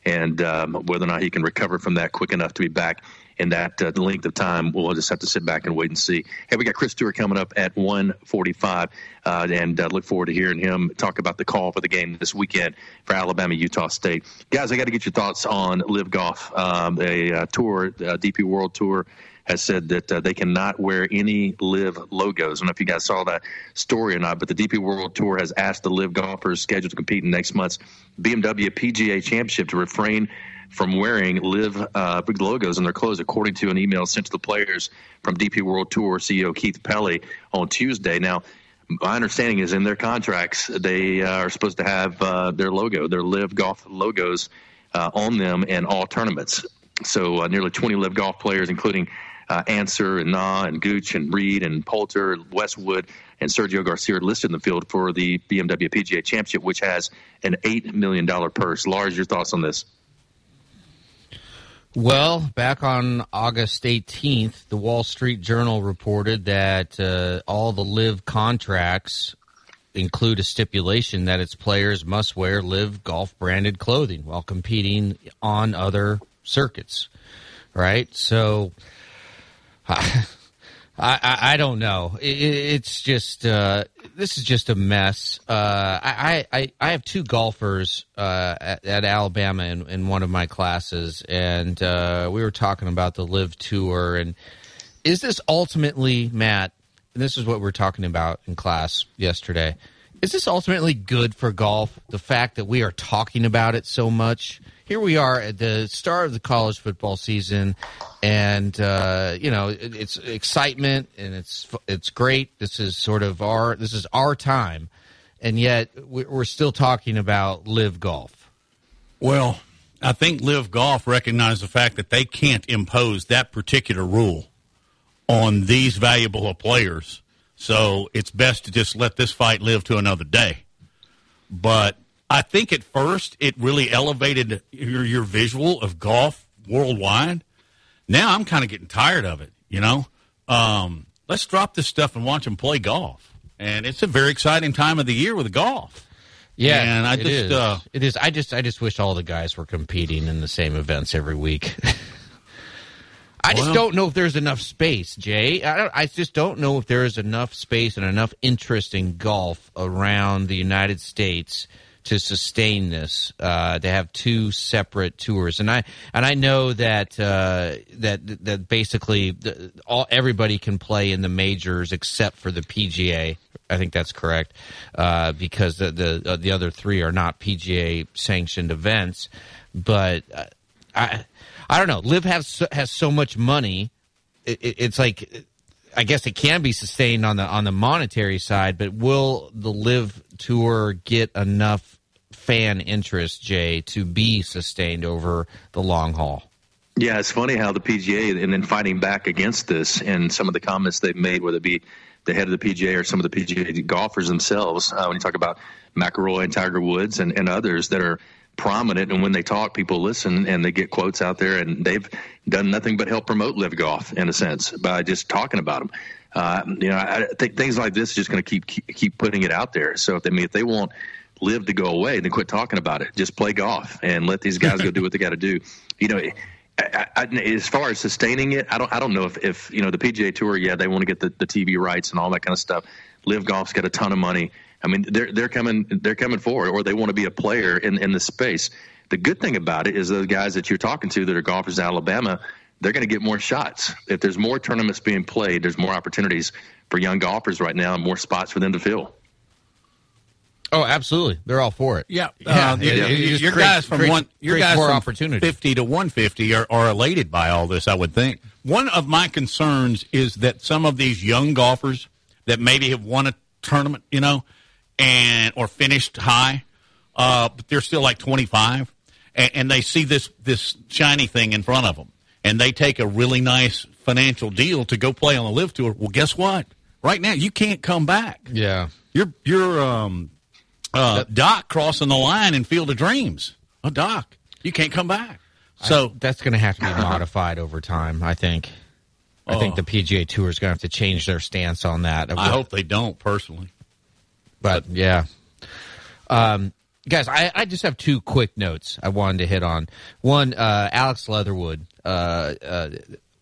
Speaker 5: and um, whether or not he can recover from that quick enough to be back in that uh, length of time, we'll just have to sit back and wait and see. Hey, we got Chris Stewart coming up at 1:45, uh, and uh, look forward to hearing him talk about the call for the game this weekend for Alabama Utah State. Guys, I got to get your thoughts on LIV Golf, um, a tour, DP World Tour has said that uh, they cannot wear any LIV logos. I don't know if you guys saw that story or not, but the DP World Tour has asked the LIV golfers scheduled to compete in next month's BMW PGA Championship to refrain from wearing LIV uh, logos on their clothes, according to an email sent to the players from DP World Tour CEO Keith Pelley on Tuesday. Now, my understanding is in their contracts they uh, are supposed to have uh, their logo, their LIV golf logos uh, on them in all tournaments. So uh, nearly 20 LIV golf players, including uh, Ancer and Na and Gooch and Reed and Poulter, Westwood, and Sergio Garcia listed in the field for the BMW PGA Championship, which has an $8 million purse. Lars, your thoughts on this?
Speaker 7: Well, back on August 18th, the Wall Street Journal reported that uh, all the LIV contracts include a stipulation that its players must wear LIV golf branded clothing while competing on other circuits. Right? So I, I, I don't know. It, it's just uh, this is just a mess. Uh, I, I I have two golfers uh, at, at, Alabama in, in one of my classes, and uh, we were talking about the LIV tour. And is this ultimately, Matt? This is what we are talking about in class yesterday. Is this ultimately good for golf? The fact that we are talking about it so much here we are at the start of the college football season, and uh, you know it, it's excitement and it's it's great. This is sort of our this is our time, and yet we're still talking about LIV golf.
Speaker 6: Well, I think LIV golf recognizes the fact that they can't impose that particular rule on these valuable players. So it's best to just let this fight live to another day. But I think at first it really elevated your, your visual of golf worldwide. Now I'm kind of getting tired of it. You know, um, let's drop this stuff and watch them play golf. And it's a very exciting time of the year with golf.
Speaker 7: Yeah,
Speaker 6: and I
Speaker 7: it
Speaker 6: just
Speaker 7: is.
Speaker 6: Uh,
Speaker 7: it is. I just I just wish all the guys were competing in the same events every week. [LAUGHS] I just don't know if there's enough space, Jay. I, I just don't know if there is enough space and enough interest in golf around the United States to sustain this. Uh, to have two separate tours, and I and I know that uh, that that basically the, all everybody can play in the majors except for the PGA. I think that's correct uh, because the the uh, the other three are not PGA sanctioned events. But uh, I I don't know. LIV has has so much money. It, it, it's like I guess it can be sustained on the on the monetary side, but will the LIV Tour get enough fan interest, Jay, to be sustained over the long haul?
Speaker 5: Yeah, it's funny how the PGA and then fighting back against this and some of the comments they've made, whether it be the head of the PGA or some of the PGA golfers themselves, uh, when you talk about McIlroy and Tiger Woods and, and others that are prominent, and when they talk, people listen and they get quotes out there, and they've done nothing but help promote LIV golf in a sense by just talking about them. Uh, you know, I think things like this is just going to keep, keep keep putting it out there. So if they I mean if they want LIV to go away, then quit talking about it. Just play golf and let these guys go do what they got to do. [LAUGHS] You know, I, I, as far as sustaining it, I don't I don't know if, if you know the PGA Tour, yeah, they want to get the, the TV rights and all that kind of stuff. LIV Golf's got a ton of money. I mean, they're they're coming they're coming forward, or they want to be a player in in the space. The good thing about it is those guys that you're talking to that are golfers in Alabama, they're going to get more shots. If there's more tournaments being played, there's more opportunities for young golfers right now, and more spots for them to fill.
Speaker 7: Oh, absolutely. They're all for it.
Speaker 6: Yeah,
Speaker 7: Yeah,
Speaker 6: uh,
Speaker 7: it-
Speaker 6: your,
Speaker 7: it
Speaker 6: your-
Speaker 7: just
Speaker 6: your
Speaker 7: creates-
Speaker 6: guys from
Speaker 7: creates-
Speaker 6: one, your guys
Speaker 7: more
Speaker 6: from
Speaker 7: opportunity.
Speaker 6: fifty to one fifty are, are elated by all this. I would think. One of my concerns is that some of these young golfers that maybe have won a tournament, you know, and or finished high, uh, but they're still like twenty five, and, and they see this this shiny thing in front of them, and they take a really nice financial deal to go play on the LIV tour. Well, guess what? Right now, you can't come back.
Speaker 7: Yeah.
Speaker 6: you're you're um uh, Doc crossing the line in Field of Dreams. Oh, Doc, you can't come back. So
Speaker 7: I, that's going to have to be modified over time. I think. I think
Speaker 6: Oh.
Speaker 7: the PGA Tour is going to have to change their stance on that.
Speaker 6: I hope they don't personally.
Speaker 7: But yeah. Um, guys, I, I just have two quick notes I wanted to hit on. One, uh, Alex Leatherwood, uh, uh,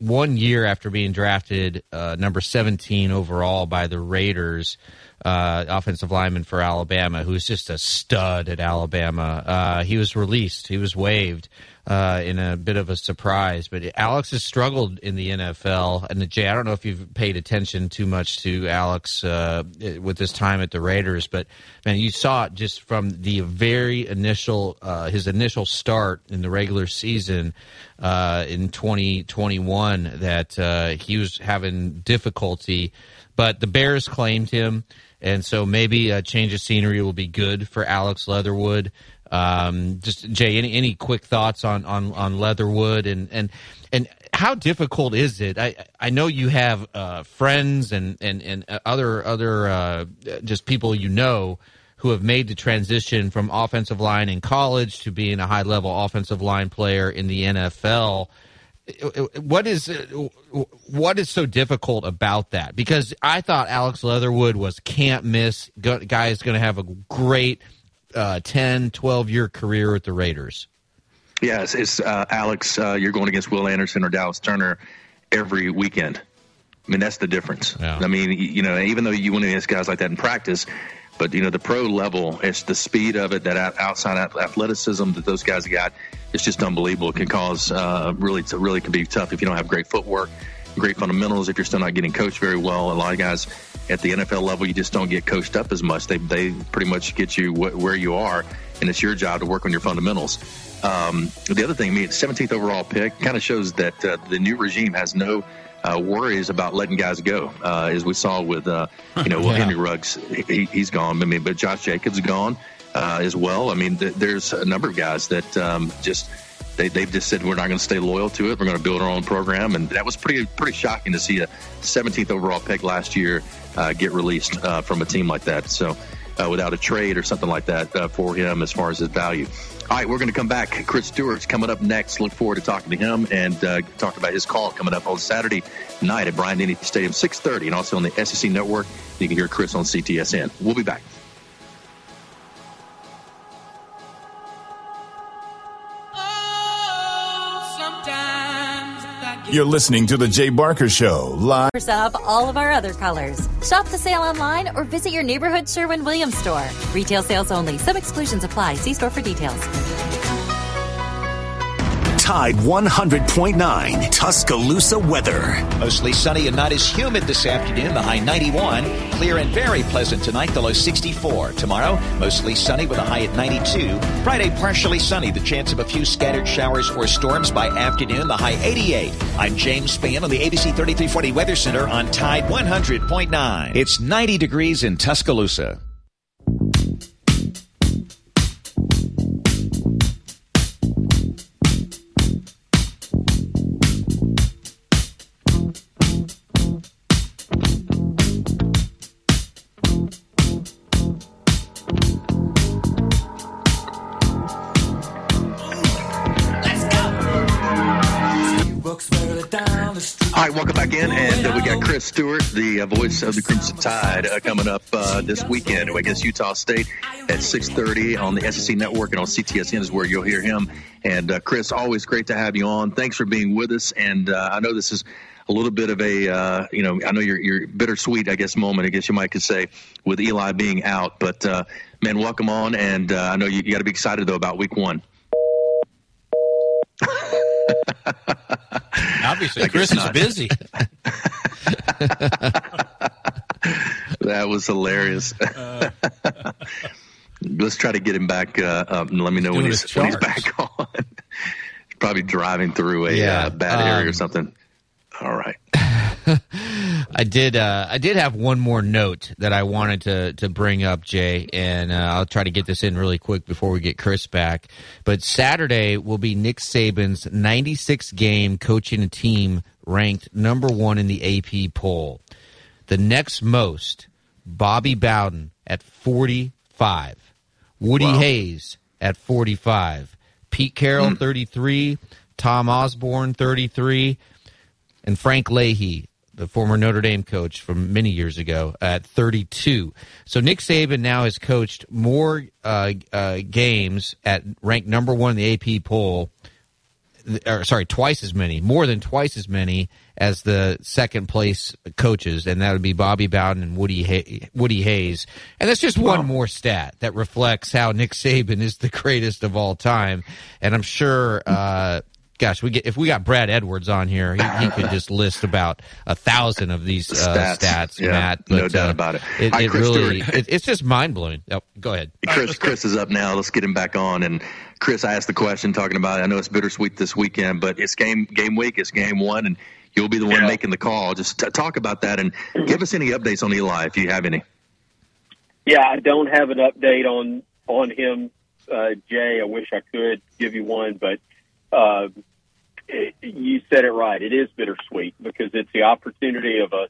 Speaker 7: one year after being drafted uh, number 17 overall by the Raiders, uh, offensive lineman for Alabama, who's just a stud at Alabama, uh, he was released. He was waived. Uh, in a bit of a surprise, but Alex has struggled in the NFL. And Jay, I don't know if you've paid attention too much to Alex uh, with his time at the Raiders, but man, you saw it just from the very initial uh, his initial start in the regular season uh, in 2021 that uh, he was having difficulty. But the Bears claimed him, and so maybe a change of scenery will be good for Alex Leatherwood. Um, just Jay, any any quick thoughts on on on Leatherwood and and and how difficult is it? I I know you have uh, friends and and and other other uh, just people you know who have made the transition from offensive line in college to being a high level offensive line player in the NFL. What is what is so difficult about that? Because I thought Alex Leatherwood was can't miss guy is going to have a great uh, 10, 12 year career with the Raiders.
Speaker 5: Yes, it's, uh, Alex. Uh, you're going against Will Anderson or Dallas Turner every weekend. I mean, that's the difference. I mean, you know, even though you win against guys like that in practice, but you know, the pro level, it's the speed of it, that outside athleticism that those guys got. It's just unbelievable. It can cause uh, really, really can be tough if you don't have great footwork, great fundamentals. If you're still not getting coached very well, a lot of guys at the NFL level, you just don't get coached up as much. They they pretty much get you wh- where you are, and it's your job to work on your fundamentals. Um, the other thing, I mean, 17th overall pick kind of shows that uh, the new regime has no uh, worries about letting guys go, uh, as we saw with uh, you know well, [LAUGHS]
Speaker 7: Yeah.
Speaker 5: Henry Ruggs, he, he's gone. I mean, but Josh Jacobs is gone uh, as well. I mean, th- there's a number of guys that um, just they they've just said we're not going to stay loyal to it. We're going to build our own program, and that was pretty pretty shocking to see a 17th overall pick last year uh, get released uh, from a team like that. So. Uh, without a trade or something like that uh, for him as far as his value. All right, we're going to come back. Chris Stewart's coming up next. Look forward to talking to him and uh, talk about his call coming up on Saturday night at Bryant Denny Stadium, 6:30, and also on the SEC Network. You can hear Chris on CTSN. We'll be back.
Speaker 3: You're listening to The Jay Barker Show, live.
Speaker 23: Up all of our other colors. Shop the sale online or visit your neighborhood Sherwin Williams store. Retail sales only. Some exclusions apply. See store for details.
Speaker 1: Tide 100.9 Tuscaloosa weather.
Speaker 9: Mostly sunny and not as humid this afternoon. The high 91. Clear and very pleasant tonight. The low 64. Tomorrow, mostly sunny with a high at 92. Friday, partially sunny. The chance of a few scattered showers or storms by afternoon. The high 88. I'm James Spann on the ABC 3340 Weather Center on Tide 100.9. It's 90 degrees in Tuscaloosa.
Speaker 5: All right, welcome back in, and uh, we got Chris Stewart, the uh, voice of the Crimson Tide, uh, coming up uh, this weekend against Utah State at 6:30 on the SEC Network and on CTSN is where you'll hear him. And uh, Chris, always great to have you on. Thanks for being with us. And uh, I know this is a little bit of a, uh, you know, I know you're, you're bittersweet, I guess, moment, I guess you might could say, with Eli being out. But uh, man, welcome on, and uh, I know you, you got to be excited though about Week One. [LAUGHS] [LAUGHS]
Speaker 6: Obviously, Chris is busy. [LAUGHS]
Speaker 5: That was hilarious. [LAUGHS] Let's try to get him back uh, up and let me know when he's, when he's back on. Probably driving through a
Speaker 7: Yeah,
Speaker 5: uh, bad area or
Speaker 7: um,
Speaker 5: something. All right.
Speaker 7: I did. Uh, I did have one more note that I wanted to to bring up, Jay, and uh, I'll try to get this in really quick before we get Chris back. But Saturday will be Nick Saban's 96 game coaching a team ranked number one in the AP poll. The next most, Bobby Bowden at 45. Woody wow. Hayes at 45, Pete Carroll, mm. 33, Tom Osborne, 33, and Frank Leahy, the former Notre Dame coach from many years ago, at 32. So Nick Saban now has coached more uh, uh, games at ranked number one in the AP poll or sorry, twice as many, more than twice as many as the second place coaches, and that would be Bobby Bowden and Woody Hay- Woody Hayes. And that's just one more stat that reflects how Nick Saban is the greatest of all time. And I'm sure uh, gosh, we get if we got Brad Edwards on here, he, he could just [LAUGHS] list about a thousand of these uh, stats, stats
Speaker 5: yeah,
Speaker 7: Matt.
Speaker 5: But, no doubt uh, about it.
Speaker 7: It, it really, it, it's just mind blowing. Oh, go ahead,
Speaker 5: Chris. Chris is up now. Let's get him back on. And Chris, I asked the question talking about. I know it's bittersweet this weekend, but it's game game week. It's game one, and you'll be the one yeah. making the call. Just t- talk about that and give us any updates on Eli if you have any.
Speaker 24: Yeah, I don't have an update on on him, uh, Jay. I wish I could give you one, but uh, you said it right. It is bittersweet because it's the opportunity of a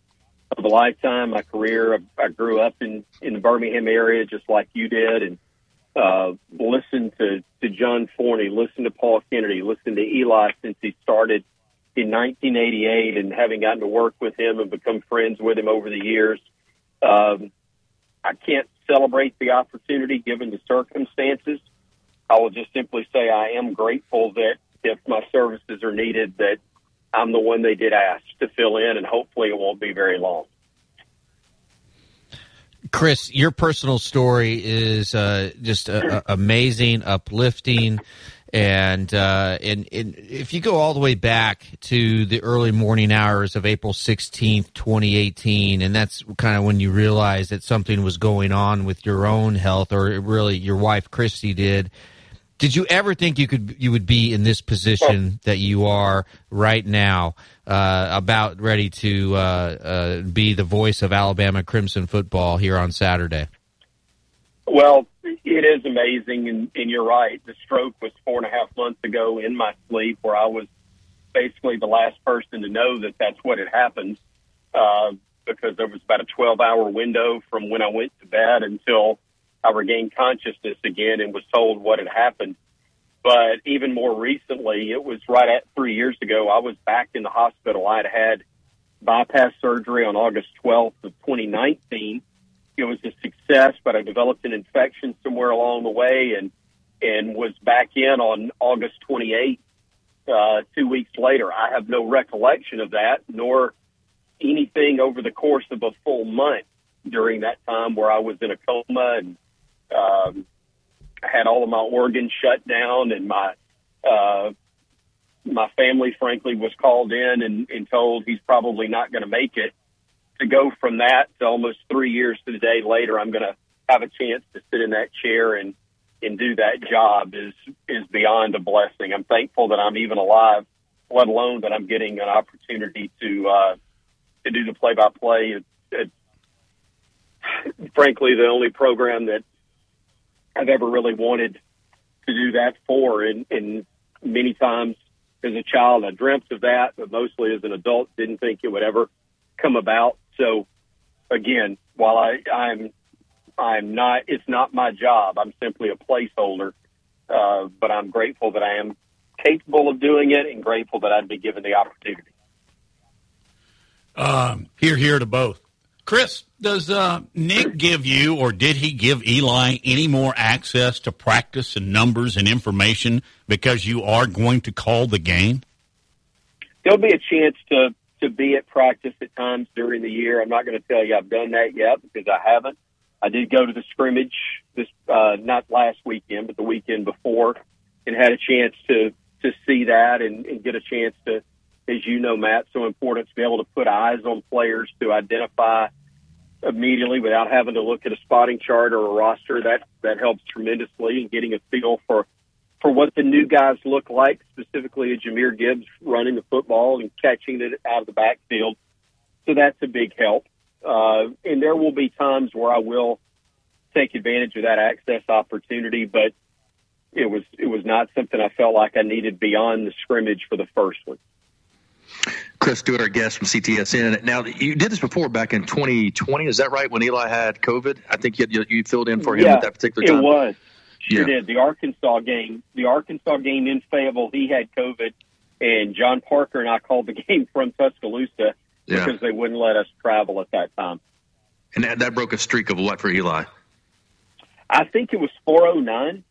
Speaker 24: of a lifetime. My career. I, grew up in in the Birmingham area, just like you did, and uh, listened to to John Forney, listened to Paul Kennedy, listened to Eli since he started in 1988, and having gotten to work with him and become friends with him over the years. Um, I can't celebrate the opportunity given the circumstances. I will just simply say I am grateful that if my services are needed, that I'm the one they did ask to fill in, and hopefully it won't be very long.
Speaker 7: Chris, your personal story is uh, just uh, uh, amazing, uplifting, and, uh, and and if you go all the way back to the early morning hours of April sixteenth, twenty eighteen, and that's kind of when you realized that something was going on with your own health, or really your wife Christy did did you ever think you could you would be in this position that you are right now, uh, about ready to uh, uh, be the voice of Alabama Crimson football here on Saturday?
Speaker 24: Well, it is amazing, and, and you're right. The stroke was four and a half months ago in my sleep, where I was basically the last person to know that that's what had happened, uh, because there was about a 12 hour window from when I went to bed until I regained consciousness again and was told what had happened. But even more recently, it was right at three years ago, I was back in the hospital. I had had bypass surgery on August 12th of 2019. It was a success, but I developed an infection somewhere along the way and, and was back in on August 28th, uh, two weeks later. I have no recollection of that, nor anything over the course of a full month during that time where I was in a coma and um, had all of my organs shut down, and my uh, my family, frankly, was called in and, and told he's probably not going to make it. To go from that to almost three years to the day later, I'm going to have a chance to sit in that chair and and do that job is is beyond a blessing. I'm thankful that I'm even alive, let alone that I'm getting an opportunity to uh, to do the play by play. Frankly, the only program that I've ever really wanted to do that for. And, and many times as a child, I dreamt of that, but mostly as an adult, didn't think it would ever come about. So again, while I, I'm, I'm not, it's not my job. I'm simply a placeholder. Uh, but I'm grateful that I am capable of doing it and grateful that I'd be given the opportunity.
Speaker 6: Um, here, here to both. Chris, does uh, Nick give you, or did he give Eli any more access to practice and numbers and information because you are going to call the game?
Speaker 24: There'll be a chance to to be at practice at times during the year. I'm not going to tell you I've done that yet because I haven't. I did go to the scrimmage this uh, not last weekend, but the weekend before, and had a chance to to see that and, and get a chance to as you know, Matt, so important to be able to put eyes on players to identify immediately without having to look at a spotting chart or a roster. That that helps tremendously in getting a feel for for what the new guys look like, specifically a Jahmyr Gibbs running the football and catching it out of the backfield. So that's a big help. Uh, and there will be times where I will take advantage of that access opportunity, but it was it was not something I felt like I needed beyond the scrimmage for the first one.
Speaker 5: Chris Stewart, our guest from CTSN. Now, you did this before back in 2020. Is that right? When Eli had COVID, I think you, you filled in for him
Speaker 24: yeah,
Speaker 5: at that particular time.
Speaker 24: It was. Sure
Speaker 5: Yeah.
Speaker 24: did. The Arkansas game, the Arkansas game in Fayetteville, he had COVID, and John Parker and I called the [LAUGHS] game from Tuscaloosa
Speaker 5: Yeah.
Speaker 24: because they wouldn't let us travel at that time.
Speaker 5: And that, that broke a streak of what for Eli?
Speaker 24: I think it was 409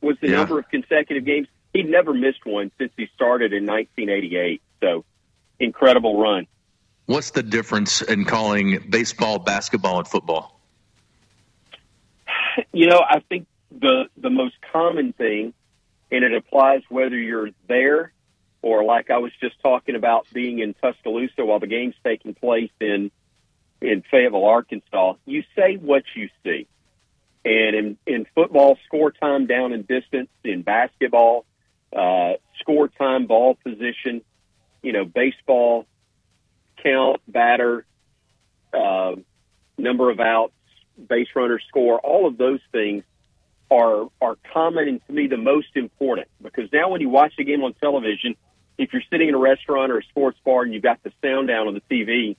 Speaker 24: was the
Speaker 5: Yeah.
Speaker 24: number of consecutive games. He'd never missed one since he started in 1988. So incredible run.
Speaker 5: What's the difference in calling baseball, basketball, and football?
Speaker 24: You know, I think the the most common thing, and it applies whether you're there or like I was just talking about being in Tuscaloosa while the game's taking place in in Fayetteville, Arkansas. You say what you see, and in in football, score time down and distance. In basketball, uh, score time, ball position. You know, baseball, count, batter, uh, number of outs, base runner score, all of those things are are common and to me the most important because now when you watch the game on television, if you're sitting in a restaurant or a sports bar and you've got the sound down on the TV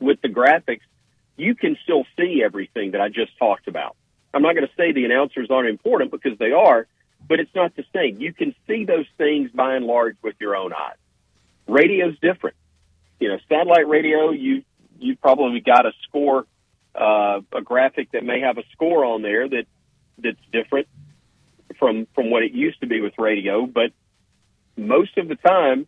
Speaker 24: with the graphics, you can still see everything that I just talked about. I'm not going to say the announcers aren't important because they are, but it's not the same. You can see those things by and large with your own eyes. Radio's different. You know, satellite radio, you you probably got a score, uh, a graphic that may have a score on there that that's different from from what it used to be with radio. But most of the time,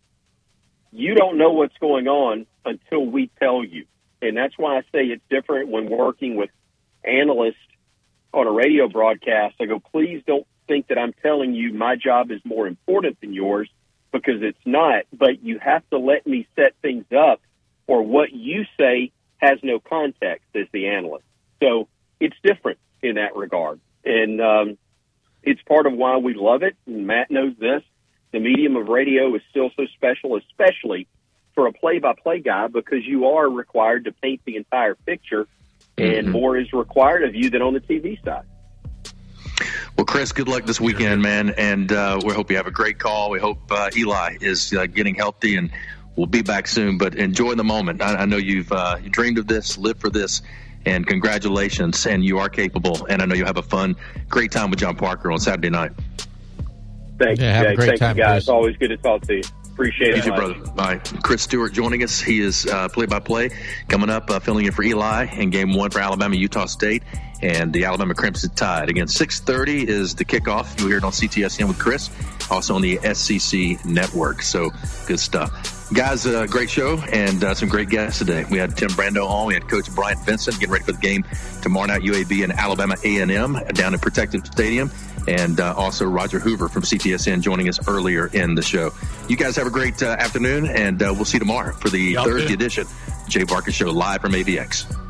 Speaker 24: you don't know what's going on until we tell you, and that's why I say it's different when working with analysts on a radio broadcast. I go, please don't think that I'm telling you my job is more important than yours because it's not. But you have to let me set things up, or what you say has no context as the analyst. So it's different in that regard, and um, it's part of why we love it. And Matt knows this. The medium of radio is still so special, especially for a play-by-play guy, because you are required to paint the entire picture, and more is required of you than on the TV side.
Speaker 5: Well, Chris, good luck this weekend, man, and uh, we hope you have a great call. We hope uh, Eli is uh, getting healthy, and we'll be back soon. But enjoy the moment. I, I know you've uh, you dreamed of this, lived for this, and congratulations. And you are capable. And I know you'll have a fun, great time with John Parker on Saturday night.
Speaker 24: Thank
Speaker 5: Yeah,
Speaker 24: you,
Speaker 5: have a great
Speaker 24: Thank
Speaker 5: time,
Speaker 24: you, guys.
Speaker 5: Chris.
Speaker 24: Always good to talk to you. Appreciate
Speaker 5: You
Speaker 24: it.
Speaker 5: brother. Bye. Chris Stewart joining us. He is uh, play-by-play coming up, uh, filling in for Eli in Game One for Alabama, Utah State, and the Alabama Crimson Tide. Again, 6:30 is the kickoff. You'll hear it on CTSN with Chris, also on the SEC network. So good stuff, guys. Uh, great show and uh, some great guests today. We had Tim Brando on. We had Coach Bryant Vincent getting ready for the game tomorrow night. UAB and Alabama A&M down at Protective Stadium. And uh, also Roger Hoover from CTSN joining us earlier in the show. You guys have a great uh, afternoon, and uh, we'll see you tomorrow for the
Speaker 6: Y'all
Speaker 5: Thursday edition Jay Barker Show live from AVX.